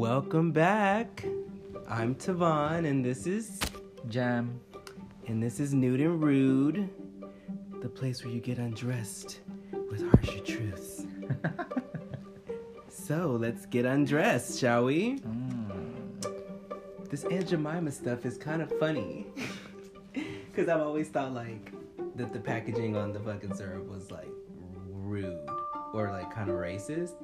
Welcome back. I'm Tavon, and this is Jam. and this is Nude and Rude, the place where you get undressed with harsher truths. so let's get undressed, shall we? Mm. This Aunt Jemima stuff is kind of funny, cause I've always thought like that the packaging on the fucking syrup was like rude or like kind of racist.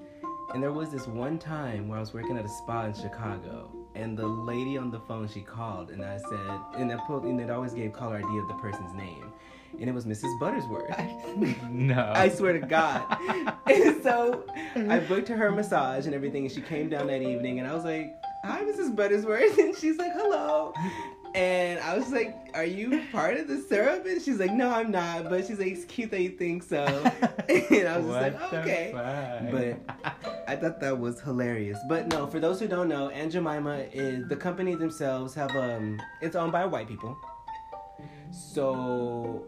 And there was this one time where I was working at a spa in Chicago, and the lady on the phone she called, and I said, and I pulled, and it always gave caller ID of the person's name, and it was Mrs. Buttersworth. no. I swear to God. and so I booked her massage and everything, and she came down that evening, and I was like, "Hi, Mrs. Buttersworth," and she's like, "Hello." And I was like, "Are you part of the syrup?" And she's like, "No, I'm not." But she's like, "It's cute that you think so." and I was just like, "Okay." fuck? I thought that was hilarious. But no, for those who don't know, Aunt Jemima is the company themselves have um it's owned by white people. So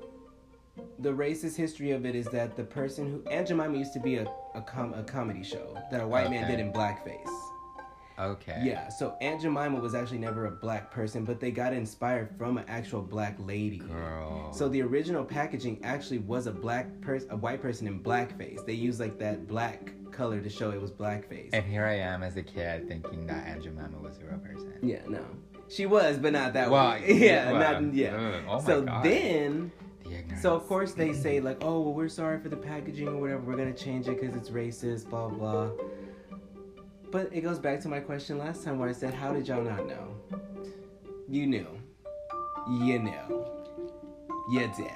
the racist history of it is that the person who Aunt Jemima used to be a a, com- a comedy show that a white man did in blackface. Okay. Yeah, so Aunt Jemima was actually never a black person, but they got inspired from an actual black lady. Girl. So the original packaging actually was a black person, a white person in blackface. They used like that black color to show it was blackface. And here I am as a kid thinking that Aunt Jemima was a real person. Yeah, no. She was, but not that Well, way. yeah, well, not yeah. ugh, oh my so God. then, so of course they say like, oh, well, we're sorry for the packaging or whatever. We're gonna change it because it's racist, blah blah. But it goes back to my question last time where I said, how did y'all not know? You knew. You knew. You did.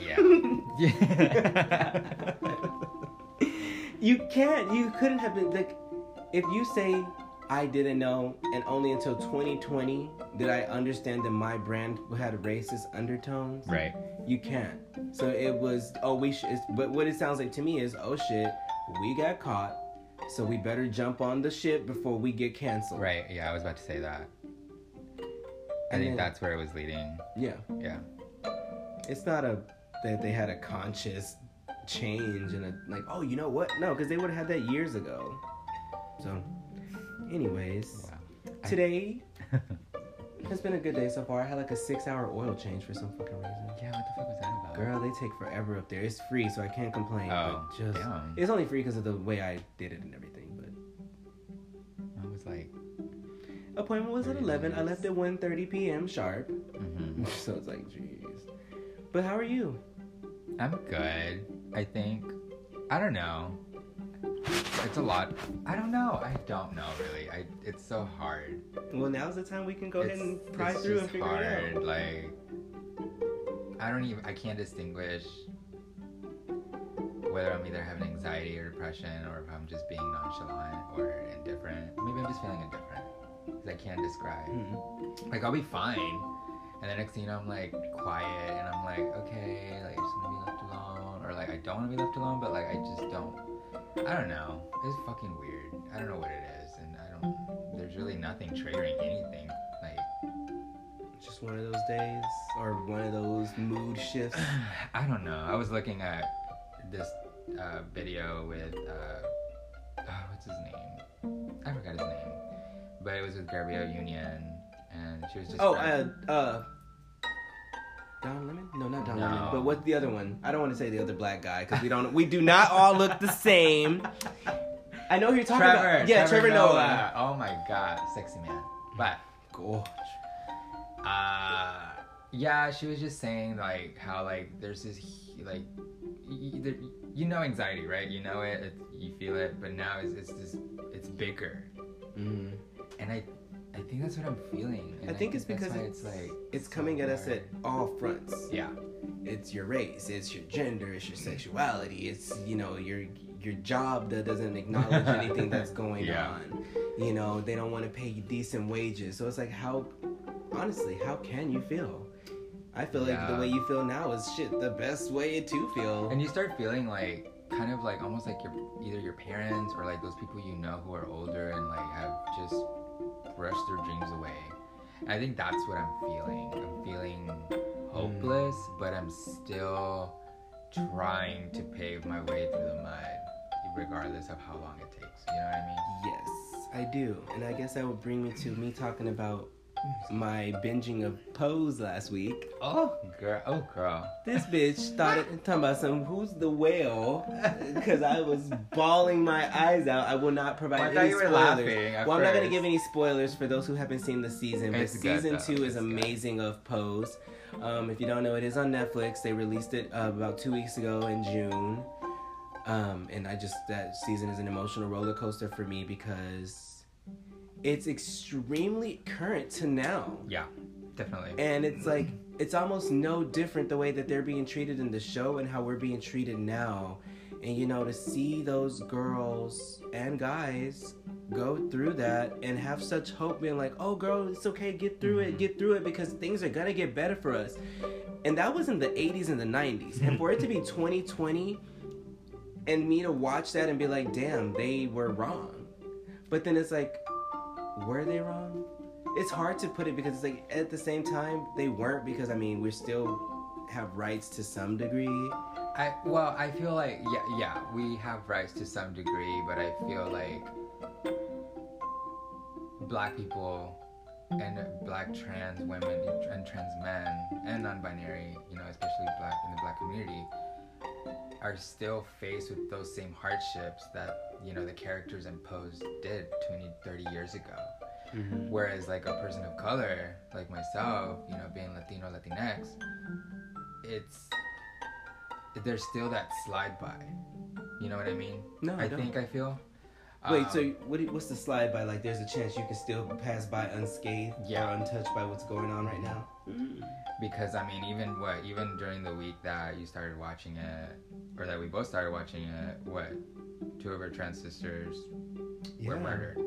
Yeah. you can't. You couldn't have been like, if you say I didn't know, and only until 2020 did I understand that my brand had racist undertones. right. You can't. So it was. Oh, we should. But what it sounds like to me is, oh shit, we got caught. So we better jump on the ship before we get canceled. Right. Yeah, I was about to say that. I And think then- that's where it was leading. Yeah. Yeah. It's not a that they had a conscious change and a like. Oh, you know what? No, because they would have had that years ago. So, anyways. Wow. Today has been a good day so far. I had like a six hour oil change for some fucking reason. Yeah, what the fuck was that about? Girl, they take forever up there. It's free, so I can't complain. Oh, but just damn. it's only free because of the way I did it and everything. But I was like, appointment was at eleven. I left at 1.30 p.m. sharp. hmm so it's like, jeez. But how are you? I'm good. I think. I don't know. It's a lot. I don't know. I don't know really. I. It's so hard. Well, now's the time we can go ahead and pry it's through and figure hard. it out. Like, I don't even. I can't distinguish whether I'm either having anxiety or depression, or if I'm just being nonchalant or indifferent. Maybe I'm just feeling indifferent because I can't describe. Mhm. Like I'll be fine, and the next thing you know, I'm like quiet, and I'm like, okay, like I just want to be left alone, or like I don't want to be left alone, but like I just don't. I don't know. It's fucking weird. I don't know what it is, and I don't. There's really nothing triggering anything. Like Just one of those days, or one of those mood shifts. I don't know. I was looking at this uh, video with uh, oh, what's his name? I forgot his name, but it was with Gabrielle Union, and she was just. Oh, uh, uh, Don Lemon? No, not Don No. Lemon. But what's the other one? I don't want to say the other black guy because we don't. We do not all look the same. I know who you're talking Trevor. about. Yeah, Trevor, Noah. Oh my god, sexy man. But Gorge. uh, yeah, she was just saying like how like there's this like y- y- there- you know anxiety, right? You know it, it you feel it, but now it's it's just it's bigger, Mm. and I I think that's what I'm feeling. I think it's because why it's like it's so coming at us at all fronts. yeah It's your race, it's your gender, it's your sexuality, it's you know your your job that doesn't acknowledge anything that's going Yeah. on. You know they don't want to pay you decent wages, so it's like how, honestly, how can you feel? I feel like the way you feel now is shit the best way to feel. And you start feeling like kind of like almost like your either your parents or like those people you know who are older and like have just brushed their dreams away. I think that's what I'm feeling. I'm feeling hopeless, mm. but I'm still trying to pave my way through the mud. regardless of how long it takes. You know what I mean? Yes, I do. And I guess that would bring me to me talking about my binging of Pose last week. Oh, girl. Oh, girl. This bitch started talking about some who's the whale because I was bawling my eyes out. I will not provide I any thought you were spoilers. well, I'm not gonna give any spoilers for those who haven't seen the season, but It's season though. two is It's good. amazing of Pose. Um, if you don't know, it is on Netflix. They released it uh, about two weeks ago in June. Um, and I just that season is an emotional roller coaster for me because it's extremely current to now. Yeah, definitely. And it's like it's almost no different the way that they're being treated in the show and how we're being treated now. And you know, to see those girls and guys go through that and have such hope being like, oh girl, it's okay, get through it, mm-hmm. get through it because things are gonna get better for us. And that was in the 80s and the 90s. And for it to be 2020 and me to watch that and be like, damn, they were wrong. But then it's like, were they wrong? It's hard to put it because it's like at the same time they weren't because I mean we still have rights to some degree. I well, I feel like yeah, yeah, we have rights to some degree, but I feel like black people and black trans women and trans men and non-binary, you know, especially black in the black community, are still faced with those same hardships that you know the characters in Pose did 20, 30 years ago. Whereas like a person of color, like myself, you know, being Latino, Latinx, it's there's still that slide by. You know what I mean? No, I I don't. think I feel. Wait, Um, so what? What's the slide by? Like, there's a chance you can still pass by unscathed Yeah. or untouched by what's going on right now. Mm. because I mean, even what, even during the week that you started watching it, or that we both started watching it, what, two of our trans sisters were murdered.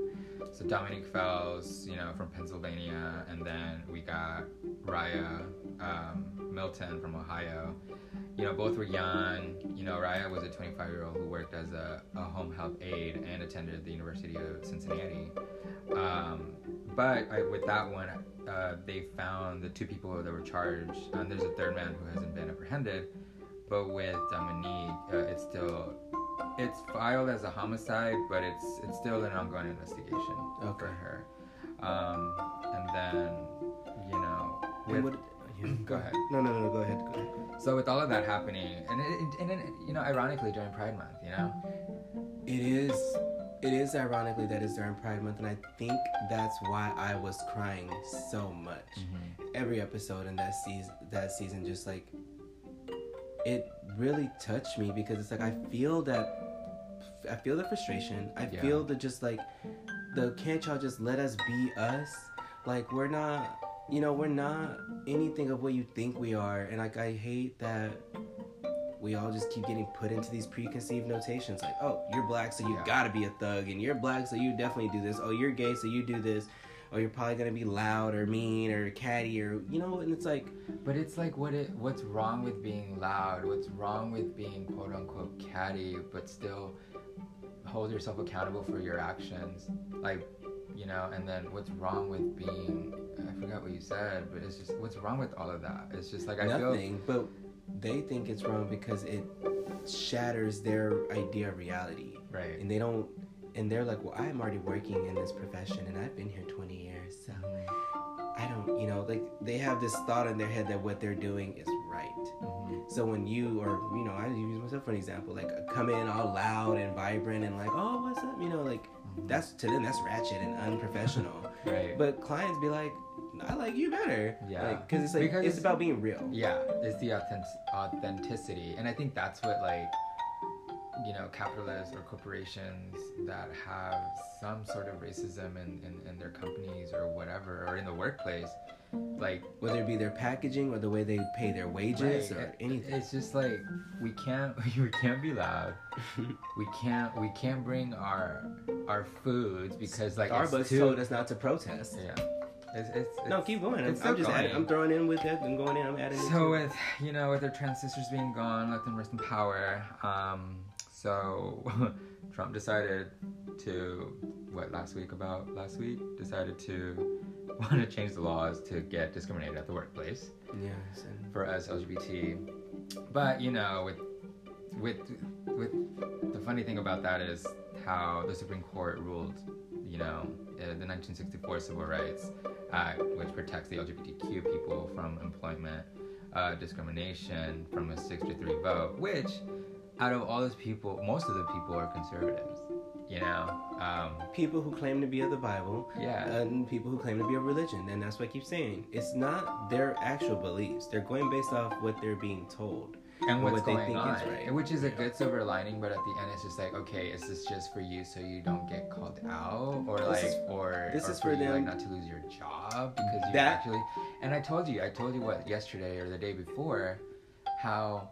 So Dominique Fells, you know, from Pennsylvania, and then we got Riah um, Milton from Ohio. You know, both were young. You know, Riah was a 25 year old who worked as a, a home health aide and attended the University of Cincinnati. Um, but I, with that one, uh, they found the two people that were charged, and there's a third man who hasn't been apprehended. But with Dominique, uh, it's still it's filed as a homicide, but it's it's still an ongoing investigation Okay. for her. Um, and then, you know, with, what, yeah, Go ahead. No, no, no, no. Go ahead. Go ahead. so with all of that happening, and it, and then you know, ironically during Pride Month, you know, It is. It is ironically that it's during Pride Month, and I think that's why I was crying so much. Every episode in that season, that season, just like it really touched me because it's like I mm. feel that. I feel the frustration. I Yeah. feel the just like the can't y'all just let us be us? Like we're not, you know, we're not anything of what you think we are, and like I hate that we all just keep getting put into these preconceived notations like oh you're black so you Yeah. gotta be a thug and you're black so you definitely do this oh you're gay so you do this or you're probably gonna be loud or mean or catty or you know and it's like But it's like what it what's wrong with being loud? What's wrong with being quote unquote catty but still hold yourself accountable for your actions? Like, you know, and then what's wrong with being I forgot what you said, but it's just what's wrong with all of that? It's just like I feel nothing but they think it's wrong because it shatters their idea of reality right. and they don't and they're like well i'm already working in this profession and i've been here 20 years so i don't you know like they have this thought in their head that what they're doing is right Mhm. So when you or you know, I use myself for an example, like come in all loud and vibrant and like, oh, what's up? You know, like that's to them that's ratchet and unprofessional. Right. but clients be like, I like you better. Yeah. Like, cause it's like Because it's it's- about being real. Yeah, it's the authentic- authenticity, and I think that's what like you know capitalists or corporations that have some sort of racism in, in, in their companies or whatever or in the workplace like Whether it be their packaging or the way they pay their wages right, or it- anything. it's just like we can't we can't be loud we can't we can't bring our our foods because like it's Starbucks too, told us not to protest. yeah it's, it's, No, keep going. I'm, I'm just adding. I'm throwing in with it and going in. I'm adding. it So with you know with their trans sisters being gone, let them rest in power. Um, so Trump decided to what last week about last week decided to want to change the laws to get discriminated at the workplace yes, and for us LGBT. But you know with with with the funny thing about that is how the Supreme Court ruled, you know, uh, the 1964 Civil Rights Act, which protects the LGBTQ people from employment uh, discrimination from a six to three vote, which out of all those people, most of the people are conservatives. You know, um, people who claim to be of the Bible, yeah, and people who claim to be a religion, and that's what I keep saying. It's not their actual beliefs; they're going based off what they're being told and what's what they going think on, is right. which is a good silver lining. But at the end, it's just like, okay, is this just for you so you don't get called out, or This like, is- or this or is for you, like them- not to lose your job because you That- actually. And I told you, I told you what yesterday or the day before, how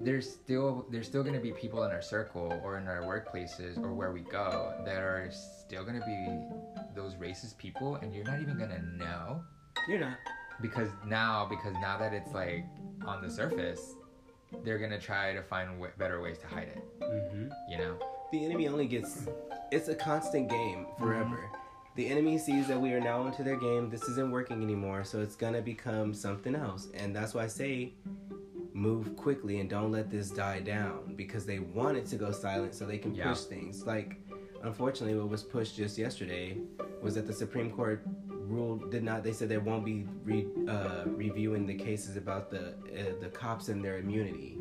there's still there's still gonna be people in our circle or in our workplaces or where we go that are still gonna be those racist people, and you're not even gonna know You're not. because now because now that it's like on the surface they're gonna try to find w- better ways to hide it Mm-hmm. you know The enemy only gets. It's a constant game forever. The enemy sees that we are now into their game. This isn't working anymore, so it's gonna become something else. And that's why I say, move quickly and don't let this die down because they want it to go silent so they can Yeah. push things. Like, unfortunately, what was pushed just yesterday was that the Supreme Court ruled did not. They said they won't be re, uh, reviewing the cases about the uh, the cops and their immunity.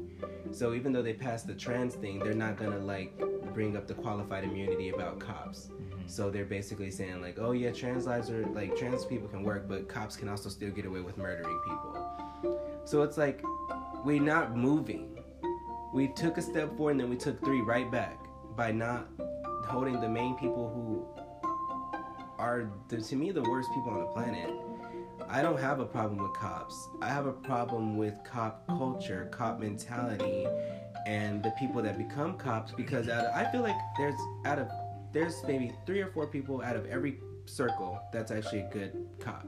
So even though they passed the trans thing, they're not gonna like bring up the qualified immunity about cops. So they're basically saying like, oh yeah, trans lives are like trans people can work, but cops can also still get away with murdering people. So it's like we're not moving. We took a step forward and then we took three right back by not holding the main people who are the, to me the worst people on the planet. I don't have a problem with cops. I have a problem with cop culture, cop mentality, and the people that become cops because of, I feel like there's out of there's maybe three or four people out of every circle that's actually a good cop.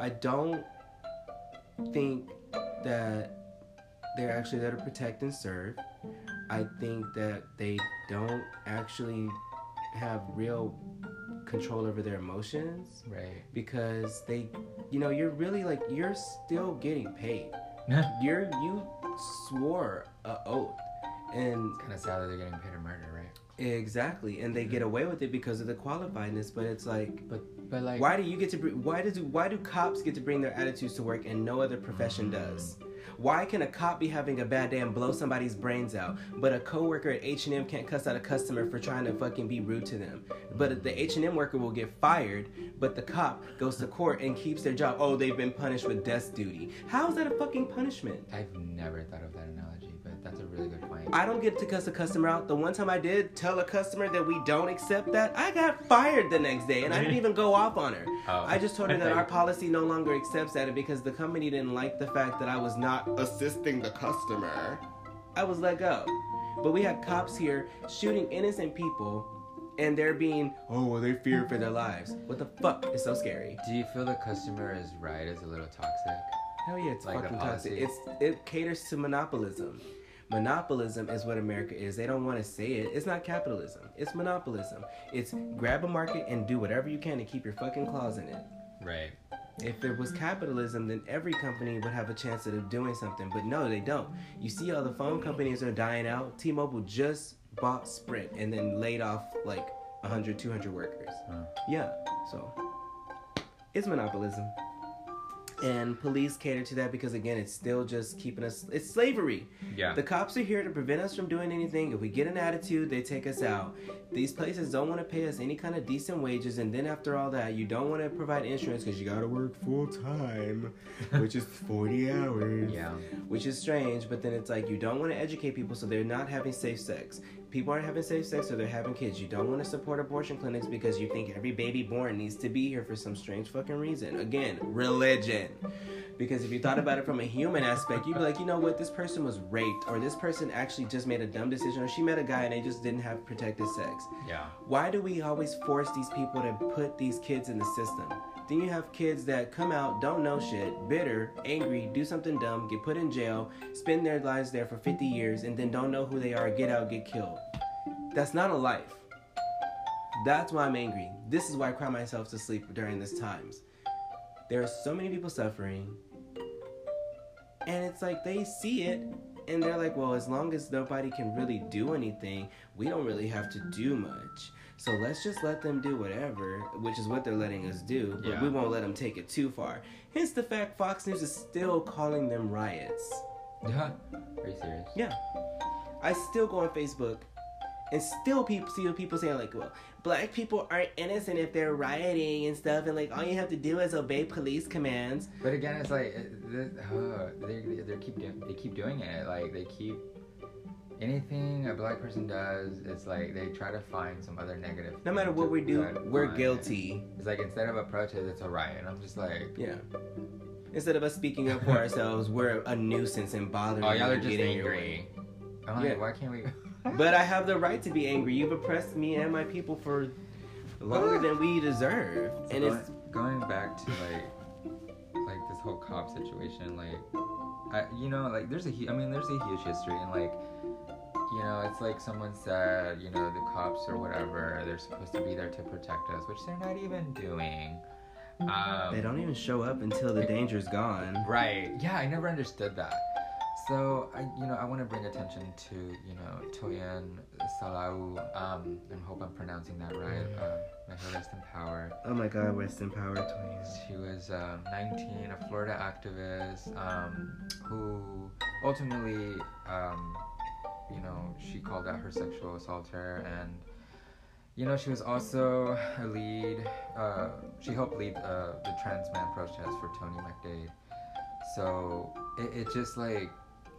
I don't think that they're actually there to protect and serve. I think that they don't actually have real control over their emotions right. because they you know you're really like you're still getting paid. You're you swore a oath and kind of sad that they're getting paid to murder right? Exactly and they get away with it because of the qualifiedness but it's like but but like why do you get to bring why does why do cops get to bring their attitudes to work and no other profession does? Why can a cop be having a bad day and blow somebody's brains out but a coworker at h&m can't cuss out a customer for trying to fucking be rude to them? But the h&m worker will get fired but the cop goes to court and keeps their job. Oh they've been punished with death duty. How is that a fucking punishment? I've never thought of that analogy that's a really good point I don't get to cuss a customer out. The one time I did tell a customer that we don't accept that, I got fired the next day and I didn't even go off on her. Oh. I just told her that our policy no longer accepts that because the company didn't like the fact that I was not assisting the customer. I was let go. But we had cops here shooting innocent people and they're being, oh, well, they fear for their lives. What the fuck? is so scary. do you feel the customer is right is a little toxic Hell yeah, it's Like fucking toxic. It's it caters to monopolism. Monopolism is what America is. They don't want to say it. It's not capitalism. It's monopolism. It's grab a market and do whatever you can to keep your fucking claws in it. right If there was capitalism, then every company would have a chance of doing something. But no, they don't. You see all the phone companies are dying out. T-Mobile just bought Sprint and then laid off like 100, 200 workers. Huh. Yeah, so it's monopolism. And police cater to that because again, it's still just keeping us. It's slavery. yeah The cops are here to prevent us from doing anything. If we get an attitude, they take us out. These places don't want to pay us any kind of decent wages, and then after all that, you don't want to provide insurance because you gotta work full time, which is forty hours. yeah Which is strange, but then it's like you don't want to educate people so they're not having safe sex. People aren't having safe sex or they're having kids. You don't want to support abortion clinics because you think every baby born needs to be here for some strange fucking reason. Again, religion. Because if you thought about it from a human aspect, you'd be like, you know what, this person was raped, or this person actually just made a dumb decision, or she met a guy and they just didn't have protected sex. yeah Why do we always force these people to put these kids in the system? Then you have kids that come out, don't know shit, bitter, angry, do something dumb, get put in jail, spend their lives there for 50 years, and then don't know who they are, get out, get killed. That's not a life. That's why I'm angry. This is why I cry myself to sleep during these times. There are so many people suffering, and it's like they see it, and they're like, well, as long as nobody can really do anything, we don't really have to do much. So let's just let them do whatever, which is what they're letting us do, but Yeah. we won't let them take it too far. Hence the fact Fox News is still calling them riots. Yeah. Are you serious? Yeah. I still go on Facebook and still people see people saying like, well, black people aren't innocent if they're rioting and stuff, and like all you have to do is obey police commands. But again, it's like uh, they they keep doing they keep doing it. Like they keep anything a black person does. It's like they try to find some other negative. No matter what we do, we're on guilty. It's like instead of a protest, it's a riot. And I'm just like, Yeah. Instead of us speaking up for ourselves, we're a nuisance and bothering oh, y'all are just get in your way. angry. I'm like, Yeah. why can't we? But I have the right to be angry. You've oppressed me and my people for longer than we deserve, So and going, it's going back to like like this whole cop situation like I, you know like there's a I mean there's a huge history and like you know it's like someone said you know the cops or whatever they're supposed to be there to protect us which they're not even doing um, they don't even show up until the danger's gone. Right. Yeah, I never understood that. So I, you know, I want to bring attention to you know Toyin Salau. Um, I hope I'm pronouncing that right. Uh, may her rest in power. Oh my God, rest in power, twins. She was um, 19, a Florida activist um, who ultimately, um, you know, she called out her sexual assaulter and. You know, she was also a lead. Uh, she helped lead uh, the trans man protest for Tony McDade. So it, it just like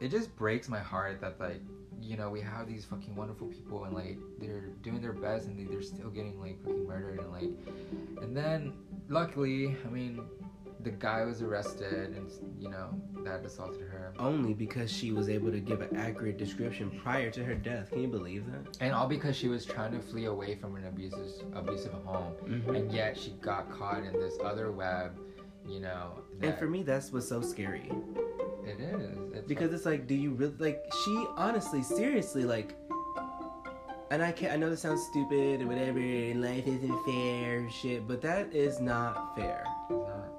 it just breaks my heart that like you know we have these fucking wonderful people and like they're doing their best and they, they're still getting like fucking murdered and like and then luckily I mean the guy was arrested and you know that assaulted her Only because she was able to give an accurate description prior to her death. Can you believe that? and all because she was trying to flee away from an abusive abusive home Mm-hmm. and yet she got caught in this other web you know And for me, that's what's so scary. It is. It's because it's like do you really like she honestly seriously like and i can't i know this sounds stupid and whatever and life isn't fair shit but that is not fair. Not.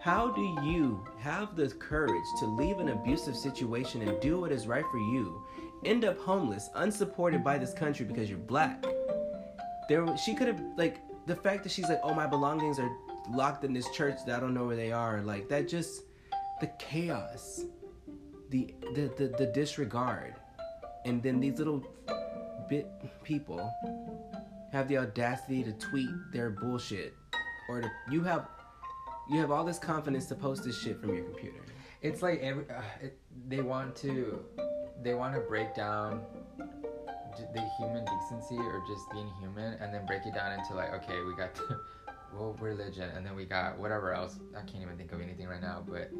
How do you have the courage to leave an abusive situation and do what is right for you end up homeless unsupported by this country because you're black? There she could have like the fact that she's like oh my belongings are locked in this church that i don't know where they are like that just the chaos the the the, the disregard and then these little bit people have the audacity to tweet their bullshit or to you have you have all this confidence to post this shit from your computer. It's like every uh, it, they want to they want to break down the human decency or just being human and then break it down into like okay we got the, well religion and then we got whatever else i can't even think of anything right now but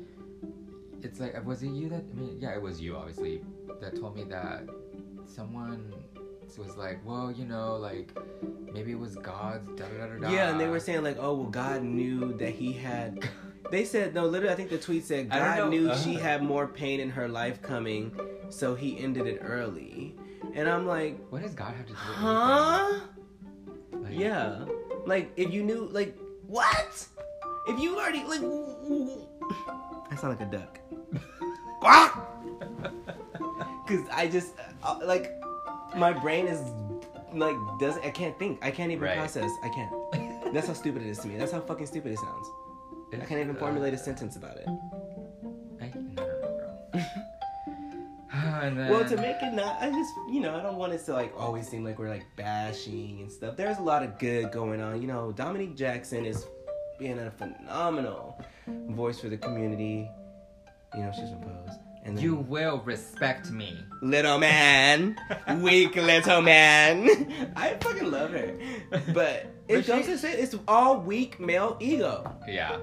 it's like was it you that i mean yeah it was you obviously that told me that someone was like well you know like maybe it was god's da da da da yeah and they were saying like oh well god knew that he had they said no literally i think the tweet said god knew Uh. she had more pain in her life coming so he ended it early and i'm like what does god have to do with huh anything? Like, Yeah. Like if you knew like what? If you already like I sound like a duck. Cuz I just uh, like my brain is like doesn't I can't think. I can't even Right. process. I can't. That's how stupid it is to me. That's how fucking stupid it sounds. I can't even uh, formulate a sentence about it. Well, to make it not, I just, you know, I don't want it to like always seem like we're like bashing and stuff. There's a lot of good going on. You know, Dominique Jackson is being a phenomenal voice for the community. You know, she's from Pose. And then you will respect me. little man, weak little man. I fucking love her, but it But she- goes to say it's all weak male ego. Yeah.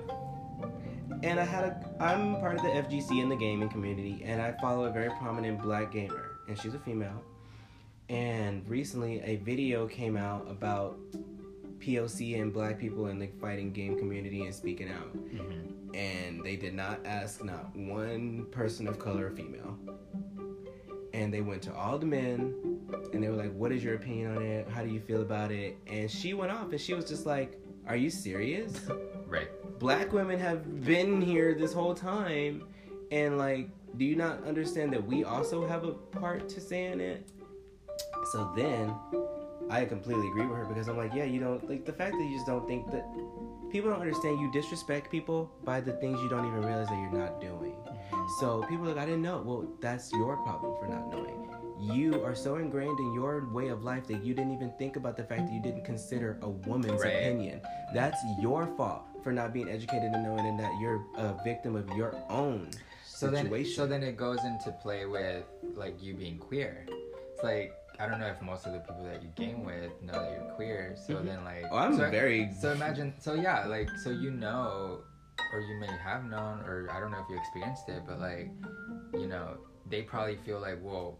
And I had a I'm part of the FGC in the gaming community and I follow a very prominent black gamer and she's a female. And recently a video came out about POC and black people in the fighting game community and speaking out. Mm-hmm. And they did not ask not one person of color or female. And they went to all the men and they were like, What is your opinion on it? How do you feel about it? And she went off and she was just like, Are you serious? Right. black women have been here this whole time and like do you not understand that we also have a part to say in it? So then, I completely agree with her because I'm like, yeah, you don't like the fact that you just don't think that people don't understand you disrespect people by the things you don't even realize that you're not doing. Mm-hmm. So people are like, I didn't know. Well, that's your problem for not knowing. You are so ingrained in your way of life that you didn't even think about the fact that you didn't consider a woman's Right. opinion. That's your fault for not being educated and knowing and that you're a victim of your own So situation. then, so then it goes into play with like you being queer. It's like I don't know if most of the people that you game with know that you're queer. So Mhm. then, like, oh, I'm so, very. So imagine, so yeah, like, so you know, or you may have known, or I don't know if you experienced it, but like, you know, they probably feel like, well,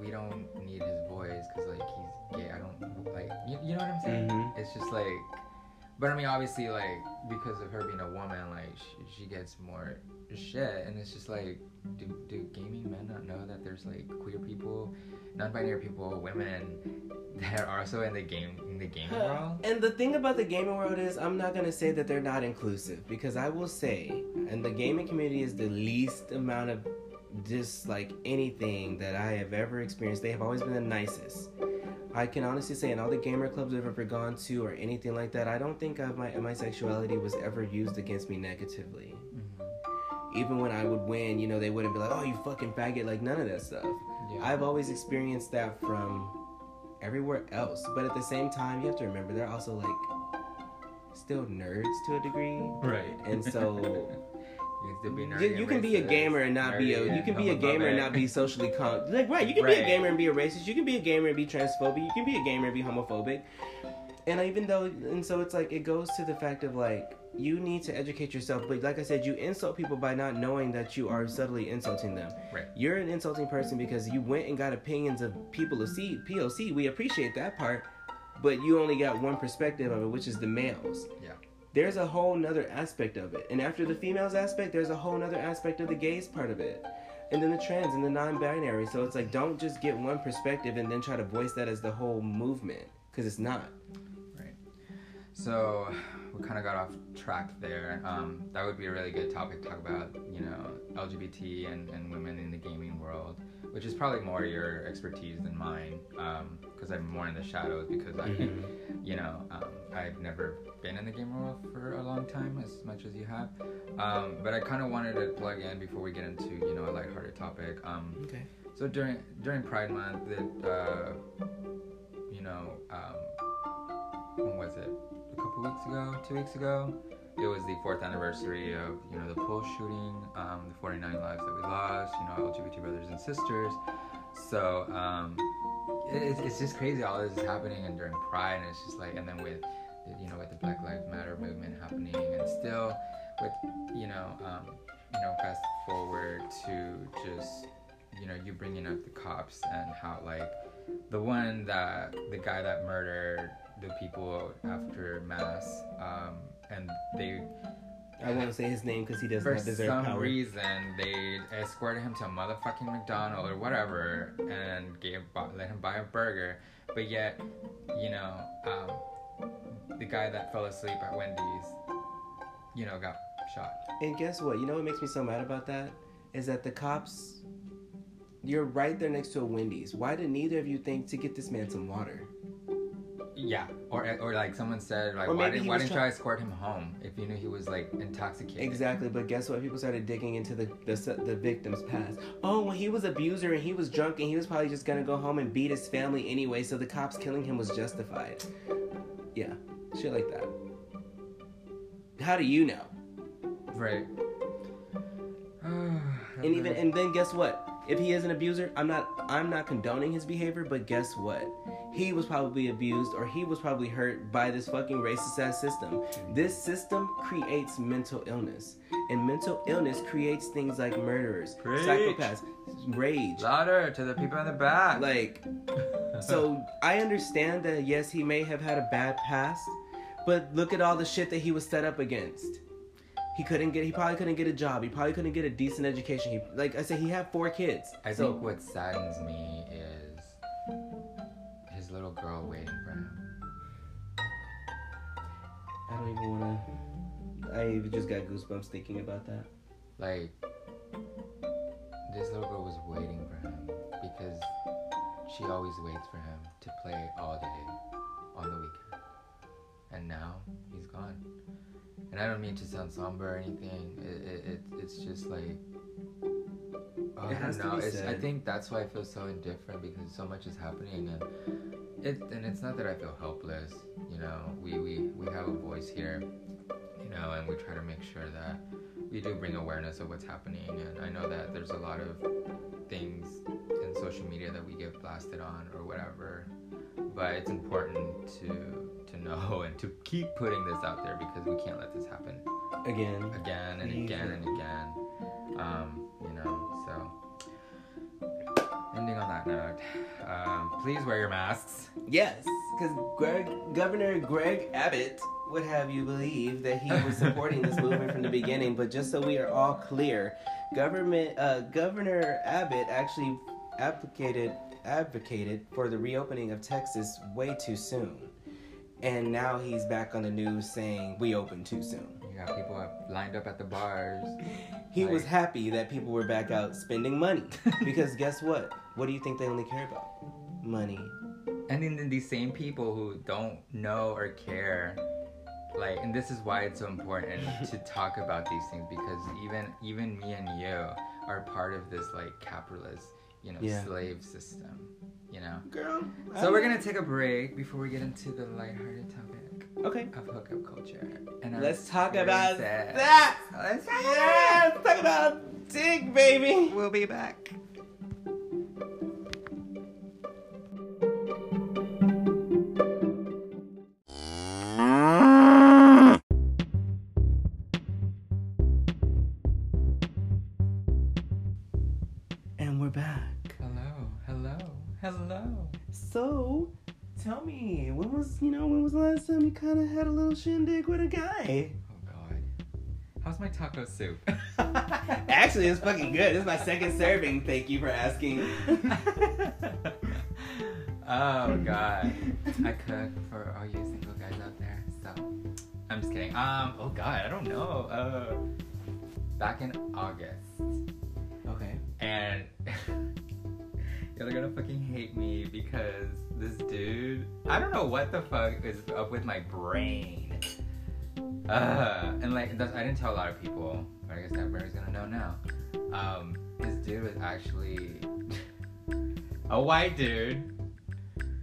we don't need his voice because like he's gay. I don't like, you, you know what I'm saying? Mhm. It's just like, but I mean, obviously, like because of her being a woman, like she, she gets more shit, and it's just like, do do gaming men not know that there's like queer people, non-binary people, women that are also in the game in the gaming world? And the thing about the gaming world is, I'm not gonna say that they're not inclusive. Because I will say, and the gaming community is the least amount of just like anything that I have ever experienced. They have always been the nicest. I can honestly say, in all the gamer clubs I've ever gone to or anything like that, I don't think of my my sexuality was ever used against me negatively. Mm-hmm. Even when I would win, you know, they wouldn't be like, "Oh, you fucking faggot," like none of that stuff. Yeah. I've always experienced that from everywhere else. But at the same time, you have to remember they're also like still nerds to a degree. right. And so you, can be you, nerdy you and can be a gamer and not be a you can be a gamer and not be socially con like right, you can be a gamer and be a racist, you can be a gamer and be transphobic, you can be a gamer and be homophobic. And even though and so it's like it goes to the fact of like you need to educate yourself, but like I said, you insult people by not knowing that you are subtly insulting them. Right. You're an insulting person because you went and got opinions of people of C POC. We appreciate that part, but you only got one perspective of it, which is the males. Yeah. There's a whole nother aspect of it. And after the females aspect, there's a whole nother aspect of the gays part of it. And then the trans and the non-binary. So it's like don't just get one perspective and then try to voice that as the whole movement. Because it's not. Right. So we kind of got off track there. Um, that would be a really good topic to talk about, you know, LGBT and, and women in the gaming world, which is probably more your expertise than mine, because I'm more in the shadows. Because I, you know, um, I've never been in the gaming world for a long time, as much as you have. Um, but I kind of wanted to plug in before we get into, you know, a lighthearted topic. Um, Okay. so during during Pride Month, that uh, you know, um, when was it? A couple weeks ago, two weeks ago. It was the fourth anniversary of you know the Pulse shooting, um, the 49 lives that we lost. You know, LGBT brothers and sisters. So um, it, it's, it's just crazy. All this is happening and during Pride, and it's just like, and then with you know with the Black Lives Matter movement happening, and still with you know um, you know fast forward to just you know you bringing up the cops and how like the one that the guy that murdered the people after mass um, and they I won't say his name because he doesn't deserve have deserved some reason they escorted him to a motherfucking McDonald's or whatever and gave let him buy a burger but yet you know um, the guy that fell asleep at Wendy's you know got shot And guess what? You know what makes me so mad about that? Is that the cops, you're right there next to a Wendy's. Why did neither of you think to get this man some water? Yeah, or or like someone said, like Or why did why didn't try- you escort him home if you knew he was like intoxicated? Exactly, but guess what? People started digging into the, the the victim's past. Oh, well, he was abuser and he was drunk and he was probably just gonna go home and beat his family anyway, so the cops killing him was justified. Yeah, shit like that. How do you know? Right. And even and then guess what? If he is an abuser, I'm not I'm not condoning his behavior, but guess what? He was probably abused or he was probably hurt by this fucking racist ass system. This system creates mental illness. And mental illness creates things like murderers, Preach. psychopaths, rage. louder to the people in the back. Like so I understand that yes, he may have had a bad past, but look at all the shit that he was set up against. He couldn't get. He probably couldn't get a job. He probably couldn't get a decent education. He, like I said, he had four kids. I so think what saddens me is his little girl waiting for him. I don't even want to. I even just got goosebumps thinking about that. Like this little girl was waiting for him because she always waits for him to play all day on the weekend. And now he's gone. And I don't mean to sound somber or anything. It, it, it it's just like oh, It I has don't to know. be It's, I think that's why I feel so indifferent because so much is happening and it and it's not that I feel helpless. You know, we we, we have a voice here. You know, and we try to make sure that we do bring awareness of what's happening. And I know that there's a lot of things in social media that we get blasted on or whatever. But it's important to to know and to keep putting this out there because we can't let this happen Again. again and again and again. Um, you know, so ending on that note, um, please wear your masks. Yes, because Greg, Governor Greg Abbott would have you believe that he was supporting this movement from the beginning. But just so we are all clear, government uh, Governor Abbott actually advocated advocated for the reopening of Texas way too soon, and now he's back on the news saying we opened too soon. You got people lined up at the bars. He was happy that people were back out spending money because guess what? What do you think they only care about? Money. And then these same people who don't know or care, like, and this is why it's so important to talk about these things because even even me and you are part of this like capitalist, you know, Yeah. slave system, you know. Girl. So we're gonna take a break before we get into the lighthearted topic Okay. of hookup culture. And Let's talk about experiences. that. Let's talk Yeah, let's talk about dick, baby. We'll be back. Kind of had a little shindig with a guy? Oh God. How's my taco soup? Actually, it's fucking good. It's my second serving. Thank you for asking. oh God. I cook for all you single guys out there. So I'm just kidding. Um. Oh God. I don't know. Uh. Back in August. Okay. And y'all are gonna fucking hate me because this dude, I don't know what the fuck is up with my brain. Uh, and like, that's, I didn't tell a lot of people, but I guess everybody's gonna know now. Um, this dude was actually a white dude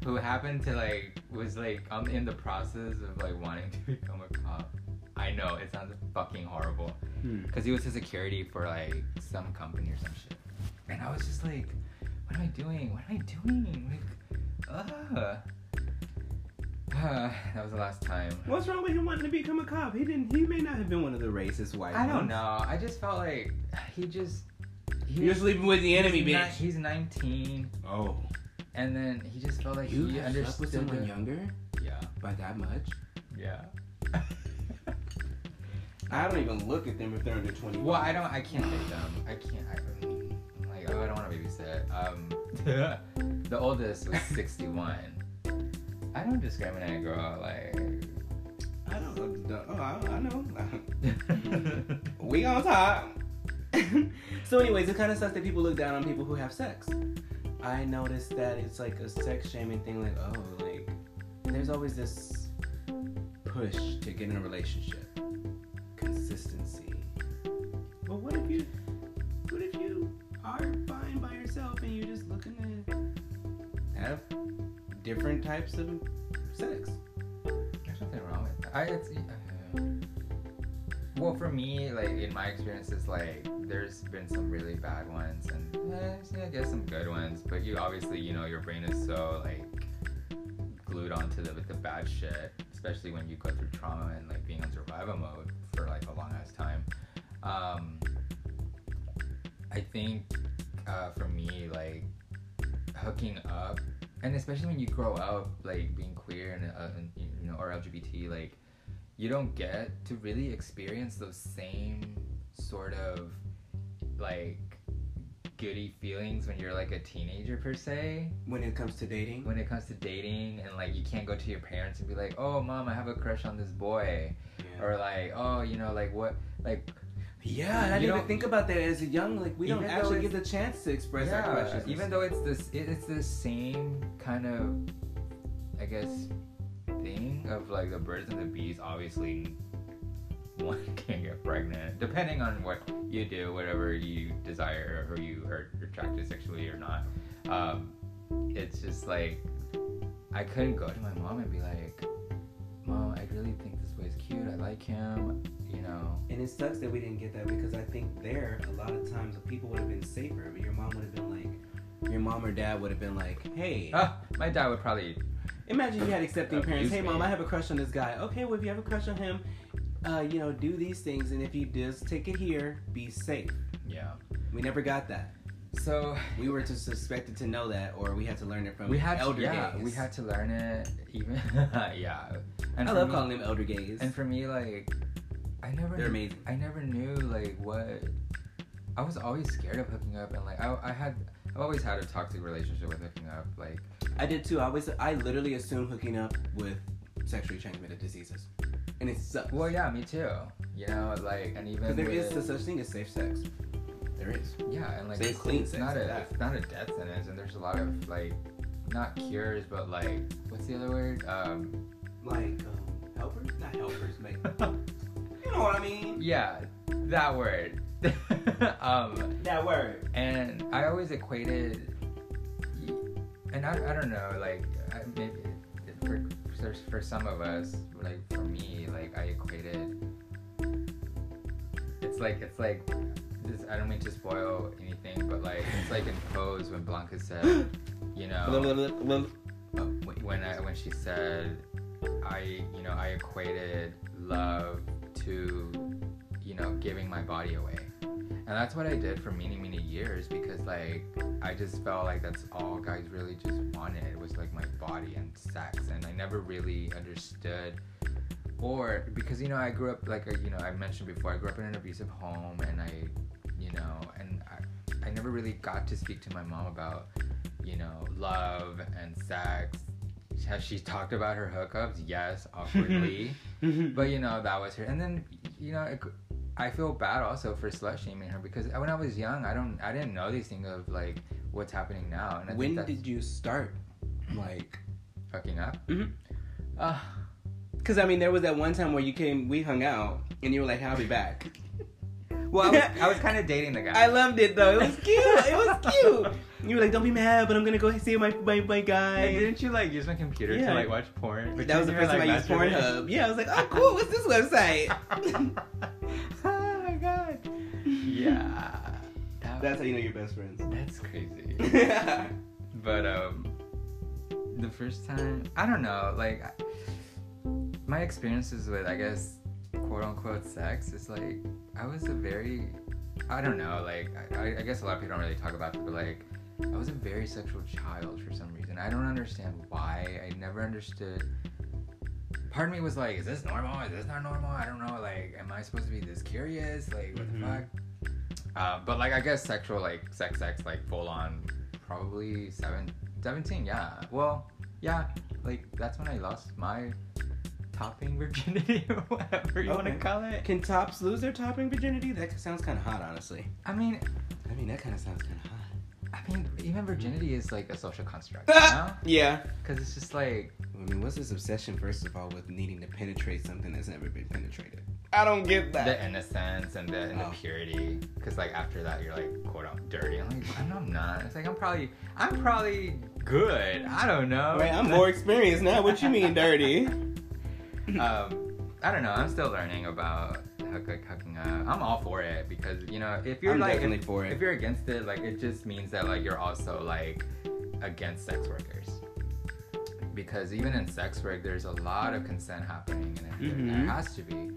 who happened to like was like I'm in the process of like wanting to become a cop. I know it sounds fucking horrible Hmm. because he was a security for like some company or some shit. And I was just like, what am I doing? What am I doing? Like, uh. that was the last time. What's wrong with him wanting to become a cop? He didn't. He may not have been one of the racist white. I don't know. I just felt like he just. He You're sleeping with the enemy, he's bitch. ni- he's 19, oh, and then he just felt like you he have slept understood. with someone the- younger Yeah, by that much? yeah. I don't even look at them if they're under twenty. Well, I don't. I can't date them. I can't. I, Oh, I don't want to babysit. Um, the oldest was 61. I don't discriminate, girl. Like, I don't. Oh, I, I know. we on top. so, anyways, it kind of sucks that people look down on people who have sex. I noticed that it's like a sex shaming thing. Like, oh, like there's always this push to get in a relationship, consistency. But what if you, what if you are fine by yourself and you're just looking to have different types of sex? There's nothing wrong with that. I, it's, uh, well, for me, like in my experience, it's like there's been some really bad ones, and eh, yeah, I guess some good ones. But you obviously, you know, your brain is so like glued onto the with the bad shit, especially when you go through trauma and like being on survival mode for like a long ass time. Um, I think uh, for me, like hooking up and especially when you grow up like being queer and, uh, and you know or lgbt like you don't get to really experience those same sort of like goody feelings when you're like a teenager per se. When it comes to dating, when it comes to dating and like you can't go to your parents and be like oh mom i have a crush on this boy. Yeah. or like oh you know like what like Yeah, and I didn't even think about that as a young. Like we don't actually get the chance to express our questions. even though it's this, it, it's the same kind of, I guess, thing of like the birds and the bees. Obviously, one can get pregnant depending on what you do, whatever you desire, or who you are attracted sexually or not. Um, it's just like I couldn't go to my mom and be like, "Mom, I really think this boy's cute. I like him." You know. And it sucks that we didn't get that because I think there a lot of times the people would have been safer. But Your mom would have been like, your mom or dad would have been like, hey, Ah, my dad would probably imagine you had accepting parents. Hey, me. mom, I have a crush on this guy. Okay, well if you have a crush on him, uh, you know, do these things, and if you just take it here, be safe. yeah. We never got that. So We were just suspected to know that, or we had to learn it from we had elder to, yeah, gays. we had to learn it even yeah. And I love me, calling them elder gays. And for me, like, I never, They're amazing. I never knew like what. I was always scared of hooking up, and like I, I had, I've always had a toxic relationship with hooking up. Like, I did too. I always, I literally assume hooking up with sexually transmitted diseases, and it sucks. well, yeah, me too. You know, like, and even Because there is with, no such thing as safe sex. There is. yeah, and like Safe, clean it's sex, not a, that. it's not a death sentence, and there's a lot of like, not cures, but like, what's the other word? Um, Like um, helpers, not helpers, like you know what I mean. yeah, that word. um, That word. and I always equated, and I, I don't know, like I, maybe for, for some of us, like for me, like I equated. It's like it's like this. I don't mean to spoil anything, but like it's like in Pose when Blanca said, you know, Oh, when I when she said, I you know I equated love to you know giving my body away, and that's what I did for many many years because like I just felt like that's all guys really just wanted was like my body and sex, and I never really understood. Or because you know I grew up like uh, you know I mentioned before I grew up in an abusive home and I you know and I, I never really got to speak to my mom about you know, love and sex. Has she talked about her hookups? Yes, awkwardly. but you know, that was her. And then, you know, it, I feel bad also for slut shaming her because when I was young, I don't, I didn't know these things of like what's happening now. And I when did you start? Like, fucking up. Mhm. Uh, because I mean, there was that one time where you came, we hung out, and you were like, "I'll be back." well, I was, I was kind of dating the guy. I loved it though. It was cute. It was cute. You were like, "Don't be mad, but I'm gonna go see my my, my guy." Hey, didn't you like use my computer Yeah. to like watch porn? that was the first time I used Pornhub. Yeah, I was like, "Oh, cool. What's this website?" oh my god. Yeah. That- That's how you know you're best friends. That's crazy. but um, the first time, I don't know, like my experiences with, I guess, quote unquote sex is like I was a very, I don't know, like I, I guess a lot of people don't really talk about it, but like I was a very sexual child for some reason. I don't understand why. I never understood. Part of me was like, is this normal? Is this not normal? I don't know. Like, am I supposed to be this curious? Like, what Mhm. the fuck? Uh, but like, I guess sexual, like sex, sex, like full on, probably seven, 17, Yeah. Well, yeah. Like that's when I lost my topping virginity or whatever you want to call it. Can tops lose their topping virginity? That sounds kind of hot, honestly. I mean, I mean, that kind of sounds kind of hot. I mean, even virginity is like a social construct, you know? Yeah. Because it's just like I mean, what's this obsession, first of all, with needing to penetrate something that's never been penetrated? I don't get that. the innocence and the, and the Oh. purity. Because like after that, you're like quote unquote dirty. I'm like, I'm, I'm not. It's like I'm probably, I'm probably good. I don't know. Wait, I'm more experienced now. What you mean, dirty? um, I don't know. I'm still learning about like, hooking up. I'm all for it because you know if you're I'm like definitely if, for it. if you're against it, like it just means that like you're also like against sex workers. Because even in sex work, there's a lot of consent happening, and it, Mhm. there has to be,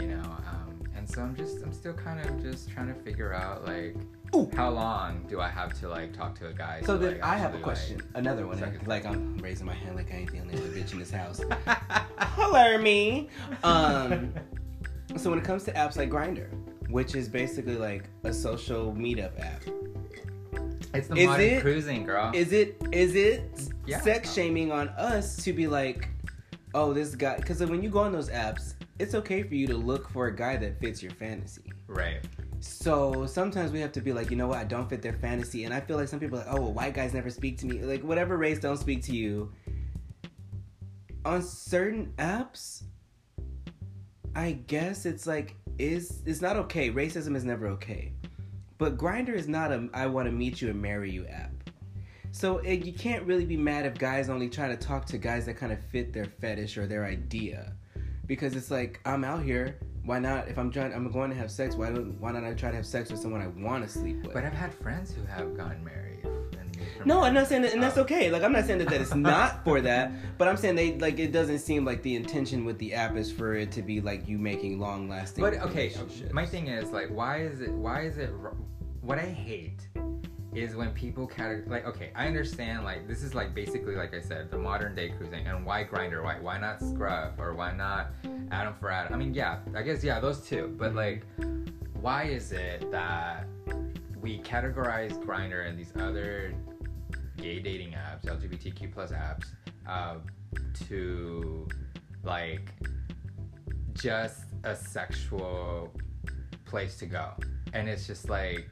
you know. Um, and so I'm just, I'm still kind of just trying to figure out like Ooh. how long do I have to like talk to a guy? So to, then like, I have a question. Another one. Second. Like I'm raising my hand like I ain't the only other bitch in this house. Like... Hello, me. Um, so when it comes to apps like Grindr, which is basically like a social meetup app, it's the Is modern it- cruising, girl. is it is it Yeah. sex shaming on us to be like, oh, this guy? Because when you go on those apps, it's okay for you to look for a guy that fits your fantasy. Right. So sometimes we have to be like, you know what, I don't fit their fantasy, and I feel like some people are like, oh, well, white guys never speak to me. Like whatever race don't speak to you. On certain apps, I guess it's like is it's not okay. Racism is never okay, but Grindr is not a I want to meet you and marry you app. So it, you can't really be mad if guys only try to talk to guys that kind of fit their fetish or their idea, because it's like I'm out here why not? If I'm trying, I'm going to have sex. Why don't? Why not I try to have sex with someone I want to sleep with? But I've had friends who have gotten married. No, I'm not saying that, and that's okay. Like I'm not saying that, that it's not for that, but I'm saying they like it doesn't seem like the intention with the app is for it to be like you making long lasting. But okay, my thing is like, why is it? Why is it? What I hate is when people categorize like okay i understand like this is like basically like i said the modern day cruising and why grindr why why not scruff or why not adam for adam? I mean yeah i guess yeah those two but like why is it that we categorize grindr and these other gay dating apps lgbtq plus apps uh, to like just a sexual place to go? And it's just like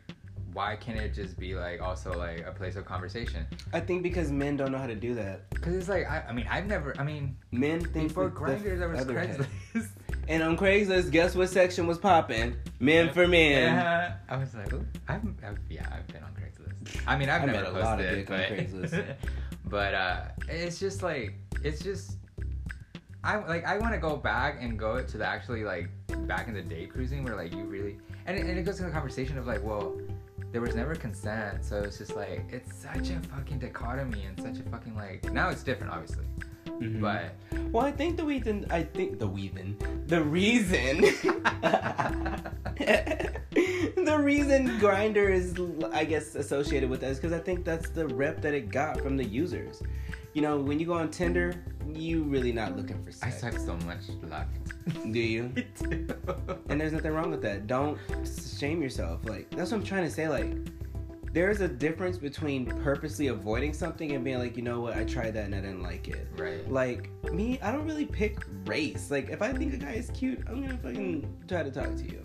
why can't it just be like also like a place of conversation? I think because men don't know how to do that. Because it's like I, I mean I've never I mean men think before Grindr there was Craigslist. and on Craigslist, guess what section was popping? Men yeah. for men. Yeah. I was like, I've, I've, yeah, I've been on Craigslist. I mean, I've I never met a lot of dick but, on Craigslist. but uh, it's just like it's just I like I want to go back and go to the actually like back in the day cruising where like you really and it, and it goes to the conversation of like well there was never consent, so it's just like it's such a fucking dichotomy and such a fucking like now it's different obviously. Mm-hmm. But well, I think the reason I think the reason the reason the reason Grindr is I guess associated with that is because I think that's the rep that it got from the users. You know, when you go on Tinder, you really not looking for sex. I swipe so much left. Do you? and there's nothing wrong with that. Don't shame yourself. Like that's what I'm trying to say. Like there's a difference between purposely avoiding something and being like, you know what, I tried that and I didn't like it. Right. Like me, I don't really pick race. Like if I think a guy is cute, I'm gonna fucking try to talk to you.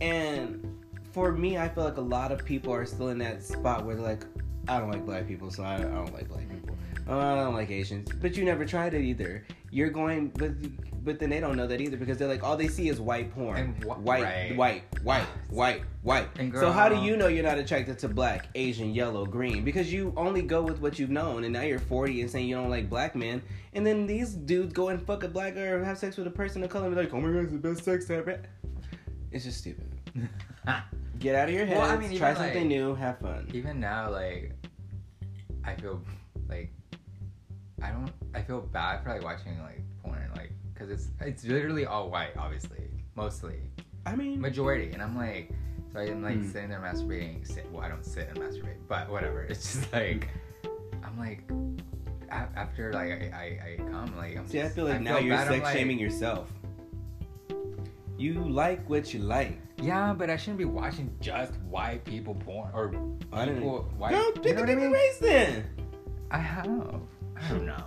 And for me, I feel like a lot of people are still in that spot where they're like, I don't like black people, so I, I don't like black people. Oh, I don't like Asians. But you never tried it either. You're going, but but then they don't know that either because they're like all they see is white porn, wh- white, right. white, white, white, white. Girl, so how do you know you're not attracted to black, Asian, yellow, green? Because you only go with what you've known, and now you're 40 and saying you don't like black men, and then these dudes go and fuck a black girl or have sex with a person of color and be like, oh my god, it's the best sex ever. It's just stupid. Get out of your head. Well, I mean, try something like, new. Have fun. Even now, like, I feel like I don't. I feel bad for like watching like porn, like because it's it's literally all white, obviously, mostly. I mean, majority, and I'm like, so I'm like hmm. sitting there masturbating. Sit, well, I don't sit and masturbate, but whatever. It's just like, I'm like, after like I I, I come like I'm see, just, I feel like I now feel you're bad, sex shaming like, yourself. You like what you like. Yeah, but I shouldn't be watching just white people porn or people white. No, pick a different race then. I have. I don't know.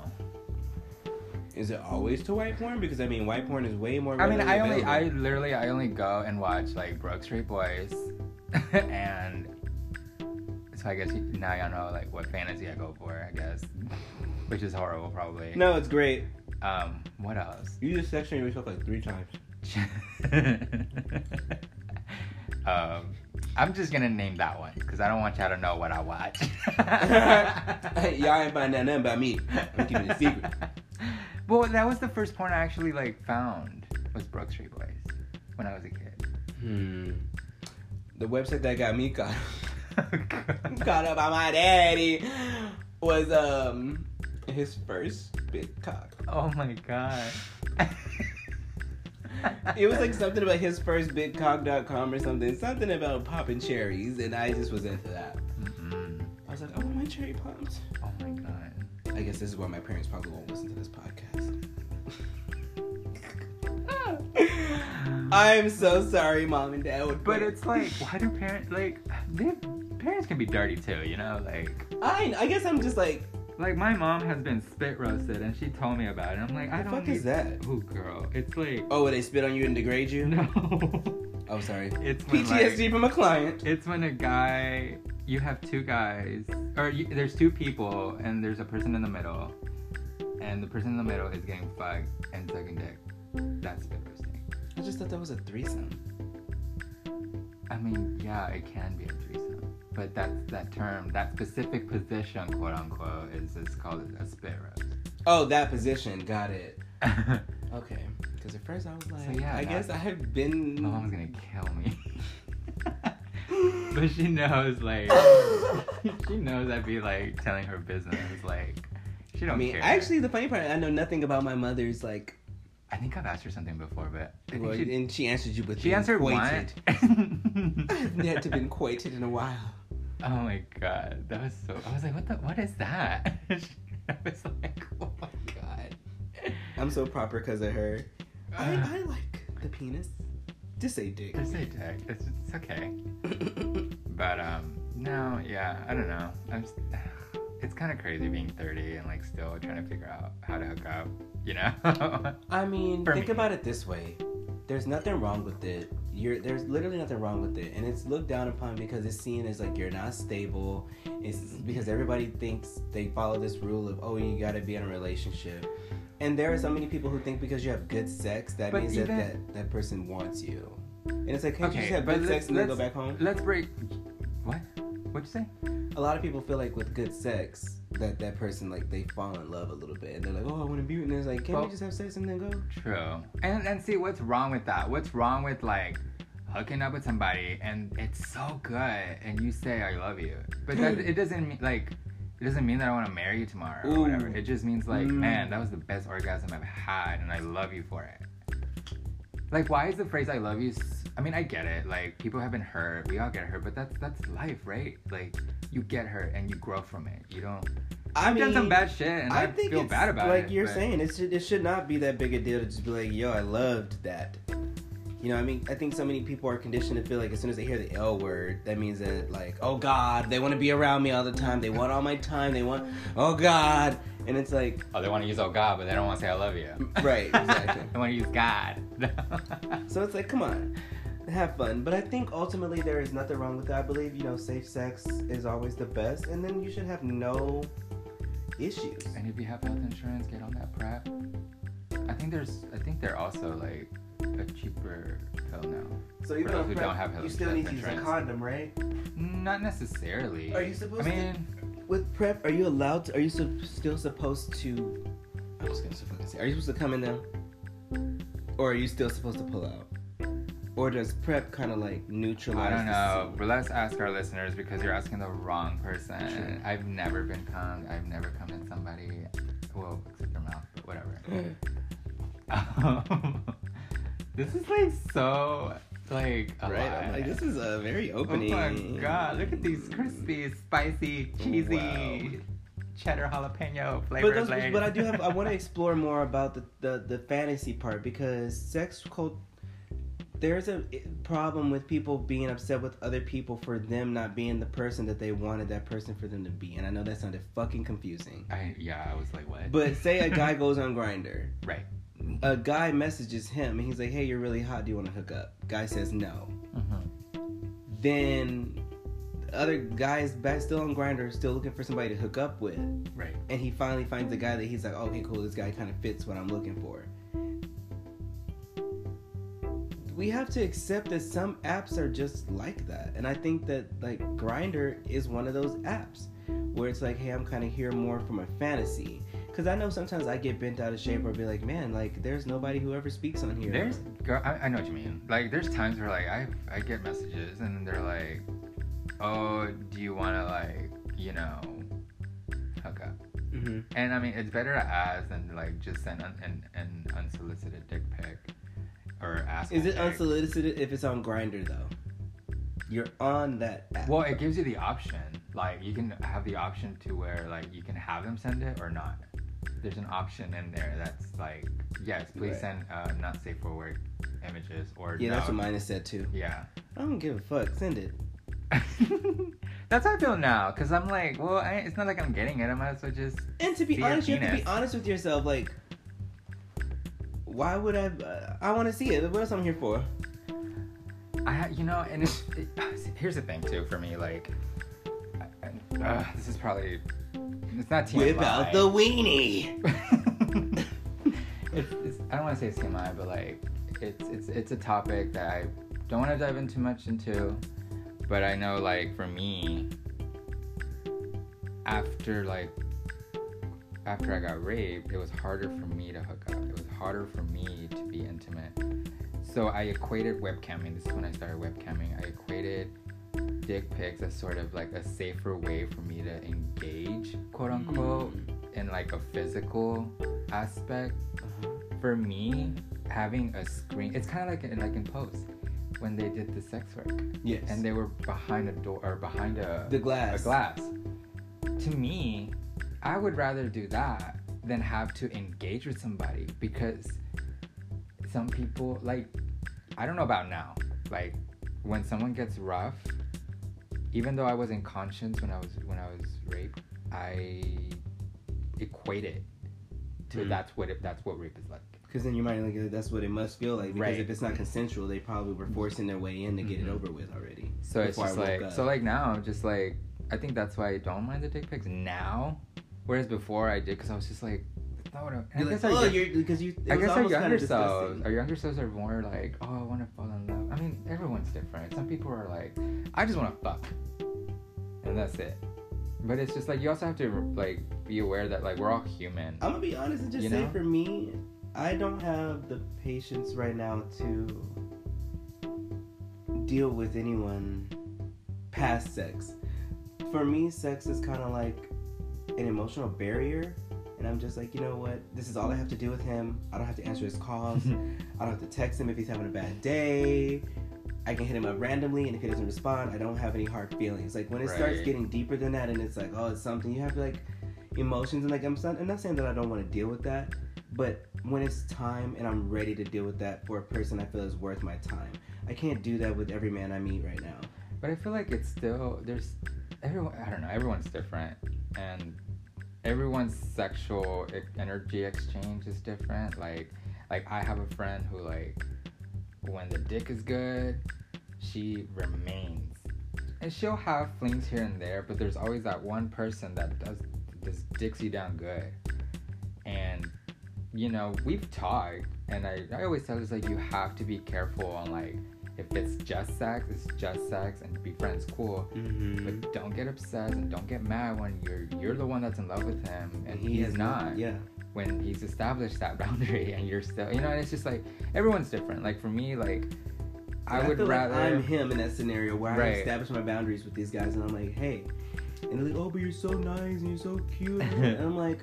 Is it always to white porn? Because I mean, white porn is way more. I mean, I only, I literally, I only go and watch like Broke Straight Boys, and so I guess now y'all know like what fantasy I go for. I guess, which is horrible, probably. No, it's great. Um, what else? You just sectioned yourself like three times. um, I'm just gonna name that one because I don't want y'all to know what I watch. y'all ain't find out nothing about me. I'm keeping it a secret. Well, that was the first porn I actually like found was Broke Straight Boys when I was a kid. Hmm. The website that got me caught caught up by my daddy was um his first big cock. Oh my god. It was like something about his first bigcock.com or something. Something about popping cherries, and I just was into that. Mm-hmm. I was like, oh, my cherry pops. Oh my god. I guess this is why my parents probably won't listen to this podcast. I'm so sorry, mom and dad. But it's like, why do parents like? They, parents can be dirty too, you know? Like, I, I guess I'm just like, Like my mom has been spit roasted, and she told me about it. I'm like, I The don't. fuck need- is that? Oh, girl, it's like Oh, they spit on you and degrade you? no. Oh, sorry. It's when, PTSD like, from a client. It's when a guy, you have two guys, or you, there's two people, and there's a person in the middle, and the person in the middle is getting fucked and sucking dick. That's spit roasting. I just thought that was a threesome. I mean, yeah, it can be a threesome, but that's that term, that specific position, quote unquote, is is called a spit Oh, that position. Got it. Okay. Because at first I was like, yeah, I guess I've been. My mom's gonna kill me. but she knows, like, she knows I'd be like telling her business, like, she don't I mean, care. actually, the funny part, I know nothing about my mother's like. I think I've asked her something before, but I Well, she, and she answered you with she answered coited. one. I haven't to been coited in a while. Oh my god, that was so. I was like, what the? What is that? I was like, oh my god. I'm so proper because of her. I, Uh. I like the penis. Just say dick. Just say dick. It's, it's okay. But um, no, yeah, I don't know. I'm. s- It's kind of crazy being 30 and like still trying to figure out how to hook up. You know? I mean, For think me. about it this way. There's nothing wrong with it. You're there's literally nothing wrong with it, and it's looked down upon because it's seen as like you're not stable. It's because everybody thinks they follow this rule of oh you gotta be in a relationship, and there are so many people who think because you have good sex that But means even- that, that that person wants you, and it's like can't you Okay, just have good sex and then go back home? Let's break. What? What'd you say? A lot of people feel like with good sex that that person like they fall in love a little bit, and they're like oh I want to be with, and it's like can't Well- we just have sex and then go? True. And and see what's wrong with that? What's wrong with like hooking up with somebody and it's so good and you say I love you, but that it doesn't mean like it doesn't mean that I want to marry you tomorrow or Ooh. whatever. It just means like, Mm. man, that was the best orgasm I've had and I love you for it. Like, why is the phrase "I love you"? S- I mean, I get it. Like, people have been hurt. We all get hurt, but that's that's life, right? Like, you get hurt and you grow from it. You don't. I I've done some bad shit and I, think feel it's, bad about like it. Like you're but- saying, it should it should not be that big a deal to just be like, yo, I loved that. You know, I mean, I think so many people are conditioned to feel like as soon as they hear the L word, that means that like, oh God, they want to be around me all the time. They want all my time. They want, oh God, and it's like, Oh, they want to use oh God, but they don't want to say I love you. right, exactly. they want to use God. So it's like, come on, have fun. But I think ultimately there is nothing wrong with that. I believe you know, safe sex is always the best, and then you should have no issues. and if you have health insurance, get on that PrEP. I think there's. I think they're also like a cheaper pill now. So even though who PrEP, don't have health you still need to use a insurance. condom, right? Not necessarily. Are you supposed I to- mean, With PrEP, are you allowed to? Are you su- still supposed to? I'm just gonna fucking say. Are you supposed to come in now, or are you still supposed to pull out? Or does PrEP kind of like neutralize? I don't know. But let's ask our listeners because you're asking the wrong person. True. I've never been cummed. I've never come in somebody. Well, except their mouth, but whatever. Um, this is like so like right. Like, this is a very opening. Oh my god! Look at these crispy, spicy, cheesy, Wow. cheddar jalapeno But, flavored those, but I do have. I want to explore more about the, the the fantasy part because sex cult. There's a problem with people being upset with other people for them not being the person that they wanted that person for them to be, and I know that sounded fucking confusing. I, yeah, I was like, what? But say a guy goes on Grindr, right. a guy messages him and he's like, "Hey, you're really hot. Do you want to hook up?" Guy says no. Mm-hmm. Then the other guy is back still on Grindr, still looking for somebody to hook up with, Right. and he finally finds a guy that he's like, "Okay, cool. This guy kind of fits what I'm looking for." We have to accept that some apps are just like that, and I think that like Grindr is one of those apps where it's like, "Hey, I'm kind of here more from a fantasy." Because I know sometimes I get bent out of shape or be like, man, like there's nobody who ever speaks on here. There's, girl, I, I know what you mean. Like, there's times where like I I get messages and they're like, oh, do you want to like, you know, hook up? hmm And I mean, it's better to ask than like just send an, an, an unsolicited dick pic or. Is it dick. unsolicited if it's on Grindr though? You're on that app. Well, it gives you the option. Like, you can have the option to where like you can have them send it or not. There's an option in there that's like, yes, please Right. send uh, not safe for work images or yeah, no. that's what mine is set too. Yeah. I don't give a fuck. Send it. That's how I feel now, cause I'm like, well, I, it's not like I'm getting it. I might as well just. And to be honest, you have to be honest with yourself. Like, why would I? Uh, I want to see it. What else I'm here for? I, you know, and it's, it, here's the thing too for me, like, uh, this is probably, it's not TMI. Whip out the weenie. it's, it's, I don't want to say TMI, but like, it's it's it's a topic that I don't want to dive in too much into, but I know like for me, after like after I got raped, it was harder for me to hook up. Harder for me to be intimate. So I equated webcamming. This is when I started webcamming. I equated dick pics as sort of like a safer way for me to engage, quote unquote, in like a physical aspect. Uh-huh. For me, having a screen, it's kind of like in, like in Pose when they did the sex work Yes. and they were behind a door or behind a the glass. a glass. To me, I would rather do that than have to engage with somebody because some people like I don't know about now. Like when someone gets rough, even though I was in conscience when I was when I was raped, I equate it to Mm. that's what it, that's what rape is like. Because in your mind, like that's what it must feel like. Because Right. if it's not consensual, they probably were forcing their way in to get it Mhm. over with already. So it's Before I just like up. so like now just like I think that's why I don't mind the dick pics now, whereas before I did because I was just like that's not what I, guess like, our oh, you're because you. I guess our younger selves, our younger selves are more like, oh, I want to fall in love. I mean, everyone's different. Some people are like, I just want to fuck, and that's it. But it's just like you also have to like be aware that like we're all human. I'm gonna be honest and just You say know? for me, I don't have the patience right now to deal with anyone past sex. For me, sex is kind of like an emotional barrier. And I'm just like, you know what? This is all I have to do with him. I don't have to answer his calls. I don't have to text him if he's having a bad day. I can hit him up randomly, and if he doesn't respond, I don't have any hard feelings. Like when it starts getting deeper than that, and it's like, oh, it's something you have like emotions, and like I'm, not, I'm not saying that I don't want to deal with that, but when it's time and I'm ready to deal with that for a person I feel is worth my time, I can't do that with every man I meet right now. But I feel like it's still there's everyone. I don't know. Everyone's different, and everyone's sexual energy exchange is different. Like, like I have a friend who like when the dick is good, she remains, and she'll have flings here and there. But there's always that one person that does dicks you down good, and you know we've talked, and I I always tell her like you have to be careful on like if it's just sex, it's just sex, and be friends, cool. Mm-hmm. But don't get upset and don't get mad when you're you're the one that's in love with him and he he's has not. Yeah. When he's established that boundary and you're still, you know, and it's just like everyone's different. Like for me, like I And would rather. like I'm him in that scenario where I establish my boundaries with these guys, and I'm like, hey, and they're like, oh, but you're so nice and you're so cute, and I'm like,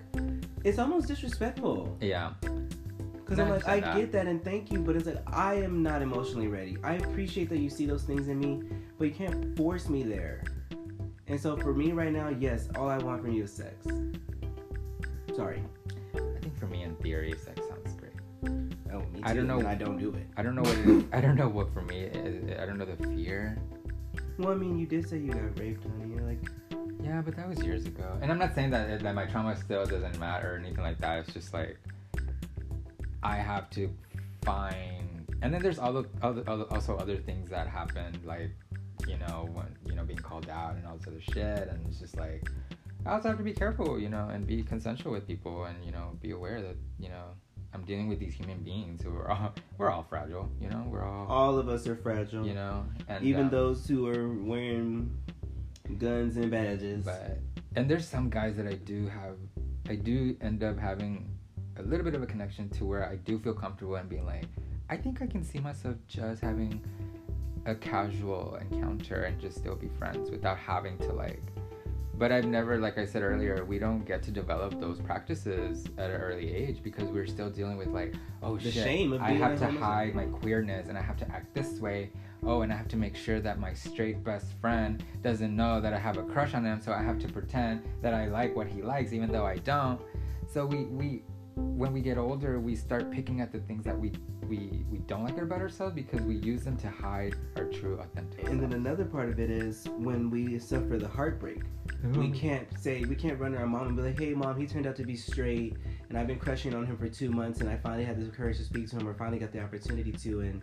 it's almost disrespectful. yeah, Because I'm like, I get that and thank you, but it's like I am not emotionally ready. I appreciate that you see those things in me, but you can't force me there. And so for me right now, yes, all I want from you is sex. Sorry. I think for me, in theory, sex sounds great. Oh, me too. I don't know. I don't do it. I don't know what it is. I don't know what for me. Is, I don't know the fear. Well, I mean, you did say you got raped, honey. You're like, Yeah, but that was years ago. And I'm not saying that that my trauma still doesn't matter or anything like that. It's just like I have to find. And then there's other, other, other also other things that happen, like you know when you know being called out and all this other shit. And it's just like I also have to be careful, you know, and be consensual with people, and you know, be aware that you know I'm dealing with these human beings who are all we're all fragile, you know, we're all all of us are fragile. you know, and Even um, those who are wearing guns and badges. but and there's some guys that I do have I do end up having a little bit of a connection to where I do feel comfortable and being like I think I can see myself just having a casual encounter and just still be friends without having to like but I've never like I said earlier we don't get to develop those practices at an early age because we're still dealing with like oh The shit shame of I have to hide my queerness and I have to act this way oh, and I have to make sure that my straight best friend doesn't know that I have a crush on him, so I have to pretend that I like what he likes, even though I don't. So we we when we get older, we start picking at the things that we we we don't like about ourselves because we use them to hide our true authentic. And then another part of it is when we suffer the heartbreak. We can't say we can't run to our mom and be like, "Hey, mom, he turned out to be straight, and I've been crushing on him for two months, and I finally had the courage to speak to him, or finally got the opportunity to, and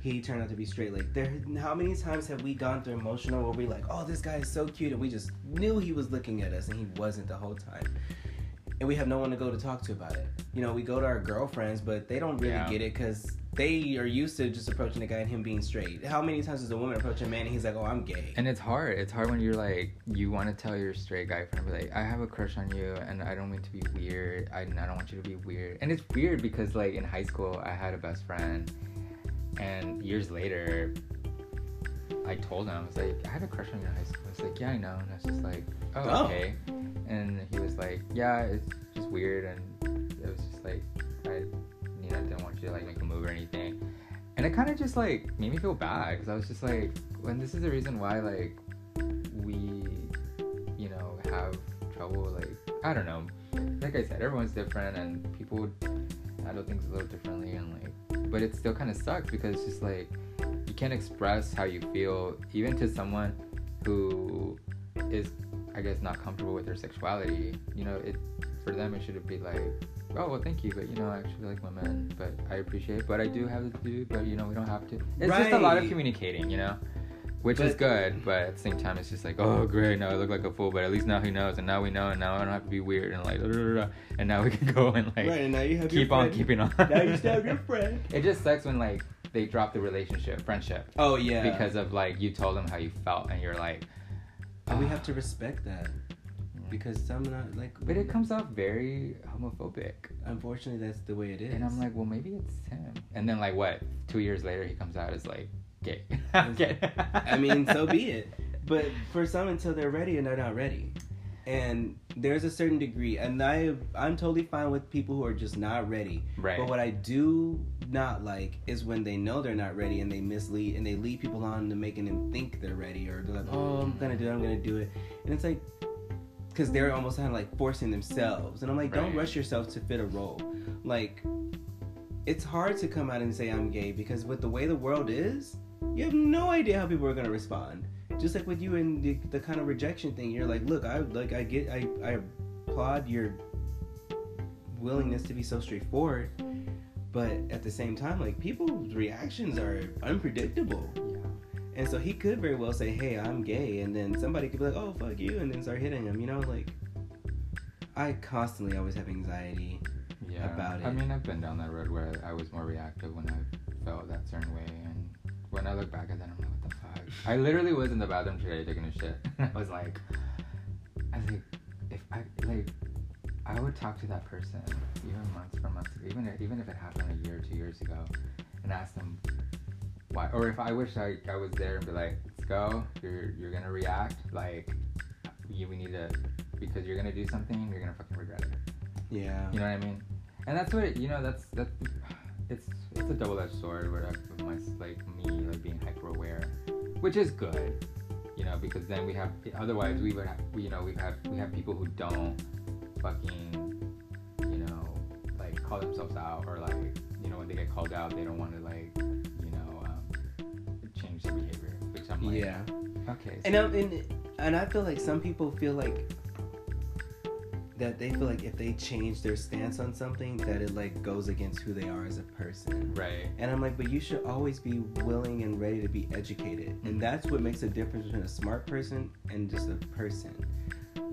he turned out to be straight." Like, there, how many times have we gone through emotional where we like, "Oh, this guy is so cute," and we just knew he was looking at us, and he wasn't the whole time, and we have no one to go to talk to about it. You know, we go to our girlfriends, but they don't really Yeah. get it because they are used to just approaching the guy and him being straight. How many times does a woman approach a man and he's like, "Oh, I'm gay"? And it's hard. It's hard when you're like, you want to tell your straight guy friend, be like, I have a crush on you, and I don't mean to be weird. I, I don't want you to be weird. And it's weird because, like, in high school, I had a best friend, and years later, I told him, I was like, I had a crush on you in high school. It's like, yeah, I know. And I was just like, oh, Oh. okay. And he was like, yeah, it's just weird, and it was just like, I, you know, didn't want you to like make a move or anything. And it kind of just like made me feel bad because I was just like, when this is the reason why like we, you know, have trouble. Like I don't know. Like I said, everyone's different and people would handle things a little differently and like, but it still kind of sucks because it's just like can't express how you feel even to someone who is, I guess, not comfortable with their sexuality. You know, it for them it should be like oh well thank you but you know i actually like women but i appreciate but i do have to do but you know we don't have to it's just a lot of communicating you know which is good but at the same time it's just like oh great now i look like a fool but at least now he knows and now we know and now i don't have to be weird and like da, da, da, and now we can go and like right, and now you have keep on friend. keeping on Now you still have your friend. it just sucks when like they drop the relationship friendship Oh yeah, because of like you told them how you felt and you're like and we "Ah." have to respect that because some not like. but it comes off very homophobic Unfortunately, that's the way it is. And I'm like, well, maybe it's him. And then, like, what? Two years later, he comes out as like gay. Okay. I mean, so be it. But for some, until they're ready and they're not ready, and there's a certain degree, and I I'm totally fine with people who are just not ready. Right. But what I do not like is when they know they're not ready and they mislead and they lead people on to making them think they're ready or they're like, oh, I'm mm. gonna do it, I'm gonna do it, and it's like, because they're almost kind of like forcing themselves, and I'm like, don't rush yourself to fit a role, like. It's hard to come out and say I'm gay because with the way the world is, you have no idea how people are gonna respond. Just like with you and the, the kind of rejection thing, you're like, look, I like I get I I applaud your willingness to be so straightforward, but at the same time, like people's reactions are unpredictable. And so he could very well say, "Hey, I'm gay," and then somebody could be like, "Oh, fuck you," and then start hitting him. You know, like I constantly always have anxiety. Yeah. About it. I mean, I've been down that road where I was more reactive when I felt that certain way, and when I look back at that, I'm like, what the fuck? I literally was in the bathroom today taking a shit. I was like, I was like, if I like, I would talk to that person even months from months ago, even if, even if it happened a year or two years ago, and ask them why, or if I wish I, I was there and be like, let's go, you're you're gonna react like, you we need to because you're gonna do something, you're gonna fucking regret it. Yeah. You know what I mean? And that's what it, you know. That's that's it's it's a double edged sword where I, my like me like being hyper aware, which is good, you know, because then we have otherwise we would have you know we have we have people who don't fucking you know like call themselves out or like you know when they get called out they don't want to like you know um, change their behavior, which I'm like yeah. okay And, um, and and I feel like some people feel like that they feel like if they change their stance on something that it like goes against who they are as a person. right And I'm like, but you should always be willing and ready to be educated. And mm-hmm. that's what makes a difference between a smart person and just a person.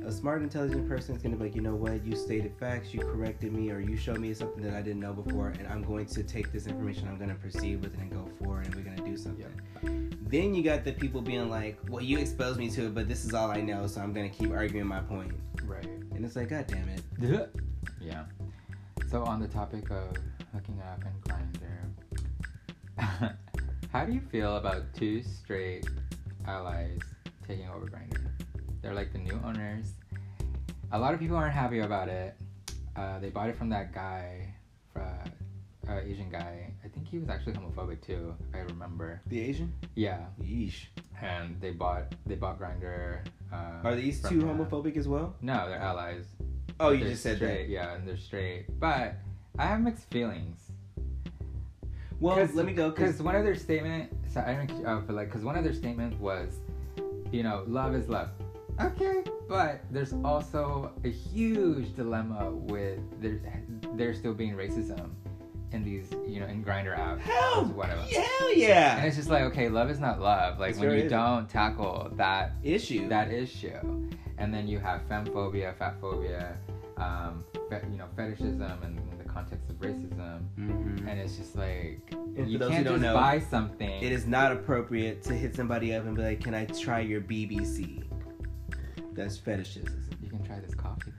A smart, intelligent person is going to be like, you know what, you stated facts, you corrected me, or you showed me something that I didn't know before, and I'm going to take this information, I'm going to proceed with it and go forward, and we're going to do something. Then you got the people being like, well, you exposed me to it, but this is all I know, so I'm going to keep arguing my point. right And it's like, God damn it. Yeah. So on the topic of hooking up and grindr, how do you feel about two straight allies taking over Grindr? They're like the new owners. A lot of people aren't happy about it. Uh, they bought it from that guy, uh, uh, Asian guy. I think he was actually homophobic too, I remember. The Asian? Yeah, Yeesh. And they bought they bought Grindr. Uh, Are these two homophobic as well? No, they're allies. Oh, you They're just said straight, that. Yeah, and they're straight. But I have mixed feelings. Well, let me go. Because one of their statement, so I don't, uh, but like, because one of their statement was, you know, love is love. Okay, but there's also a huge dilemma with there, there still being racism in these, you know, in grindr apps, hell, whatever. hell yeah. And it's just like, okay, love is not love. Like It's when you is. don't tackle that Issue. that issue, and then you have femmephobia, fatphobia, um, fe- you know, fetishism, and in the context of racism, Mhm. and it's just like And you can't don't just know, buy something. It is not appropriate to hit somebody up and be like, "Can I try your BBC?" That's fetishism. You can try this coffee.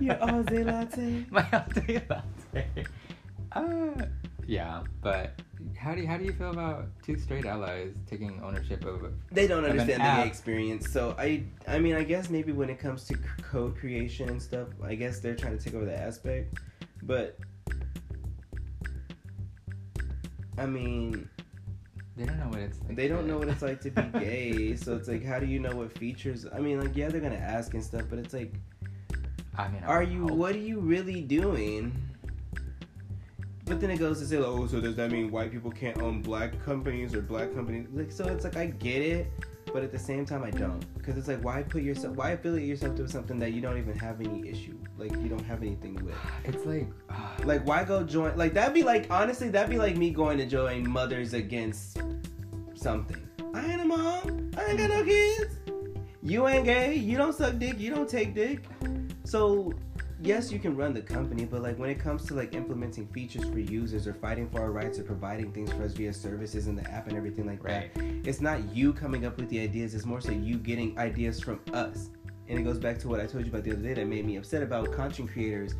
Your Aussie latte. My latte latte. Uh, yeah, but how do you, how do you feel about two straight allies taking ownership of? They don't understand the gay experience. So I, I mean, I guess maybe when it comes to c- code creation and stuff, I guess they're trying to take over that aspect. But I mean, They don't know what it's like. they don't to- know what it's like to be gay. so it's like, how do you know what features? I mean, like, yeah, they're gonna ask and stuff, but it's like, I mean, I are you? hope. What are you really doing? But then it goes to say, like, oh, so does that mean white people can't own black companies or black companies? Like, so it's like I get it, but at the same time I don't, because it's like, why put yourself, why affiliate yourself to something that you don't even have any issue, like you don't have anything with. It's like, uh, Like, why go join? Like that'd be like, honestly, that'd be like me going to join Mothers Against something. I ain't a mom. I ain't got no kids. You ain't gay. You don't suck dick. You don't take dick. So, yes, you can run the company, but like when it comes to like implementing features for users or fighting for our rights or providing things for us via services in the app and everything like right. that, it's not you coming up with the ideas. It's more so you getting ideas from us. And it goes back to what I told you about the other day that made me upset about content creators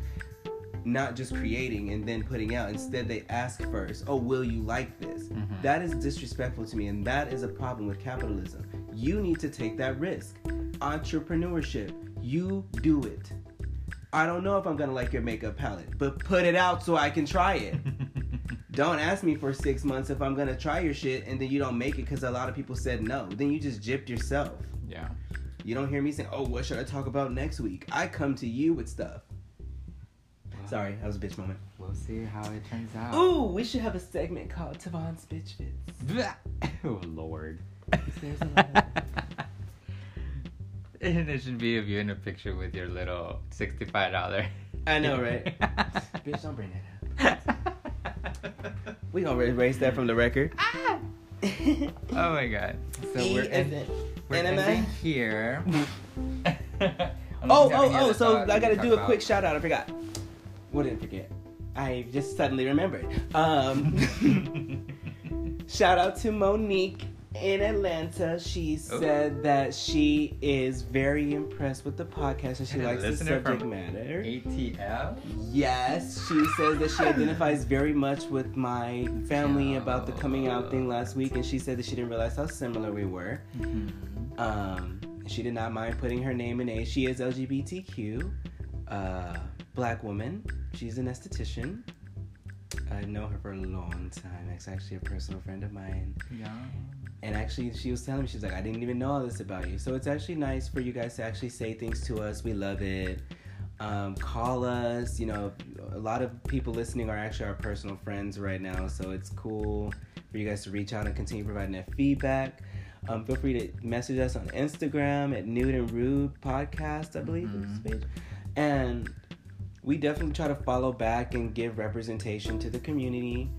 not just creating and then putting out. Instead, they ask first, "Oh, will you like this?" Mhm. That is disrespectful to me, and that is a problem with capitalism. You need to take that risk. Entrepreneurship, you do it. I don't know if I'm gonna like your makeup palette, but put it out so I can try it. don't ask me for six months if I'm gonna try your shit and then you don't make it because a lot of people said no. Then you just gypped yourself. yeah. You don't hear me saying, "Oh, what should I talk about next week?" I come to you with stuff. Well, Sorry, that was a bitch moment. We'll see how it turns out. Ooh, we should have a segment called Tavon's Bitch Fits. oh Lord. There's a lot and it should be of you in a picture with your little sixty-five dollar. I know, right? Bitch, don't bring that up. We gonna erase that from the record. Ah! oh my god. So E we're, and in, then- we're and then ending here. Oh, oh, oh! So I gotta do a quick shout out. I forgot. What did I forget? I just suddenly remembered. Um, shout out to Monique in Atlanta. She Oh. said that she is very impressed with the podcast and she And likes the subject matter. ATL. Yes, she says that she identifies very much with my family about the coming out thing last week, and she said that she didn't realize how similar we were. Um, she did not mind putting her name in A. She is LGBTQ, uh, black woman. She's an esthetician. I know her for a long time. It's actually a personal friend of mine. Yeah. And actually, she was telling me, she's like, I didn't even know all this about you. So it's actually nice for you guys to actually say things to us. We love it. Um, call us. You know, a lot of people listening are actually our personal friends right now. So it's cool for you guys to reach out and continue providing that feedback. Um, feel free to message us on Instagram at Nude and Rude Podcast, I believe page. And we definitely try to follow back and give representation to the community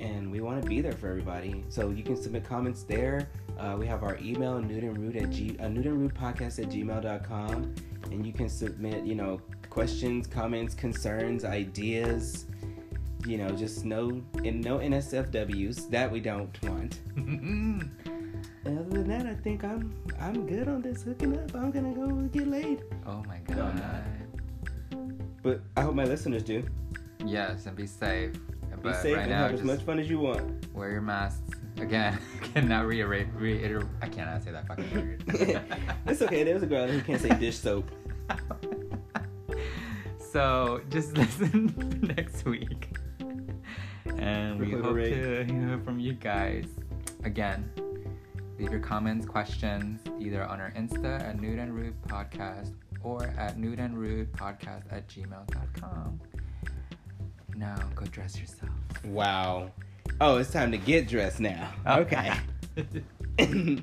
and we want to be there for everybody. So you can submit comments there. Uh, we have our email, nudeandrude at g, uh, nudeandrudepodcast at gmail.com. And you can submit, you know, questions, comments, concerns, ideas, you know, just no, and no NSFWs. That we don't want. Other than that, I think I'm I'm good on this hooking up. I'm gonna go get laid. oh my No, god. I'm not. But I hope my listeners do. Yes, and be safe. Be But safe right and now, have as much fun as you want. wear your masks. Again, cannot reiterate. reiterate I cannot say that fucking word. it's okay. There's a girl who can't say dish soap. so just listen next week. And we hope to hear from you guys. Again, leave your comments, questions either on our Insta at Nude and Rude Podcast or at nude and rude podcast at gmail.com. Now go dress yourself. Wow. Oh, it's time to get dressed now. Oh. Okay.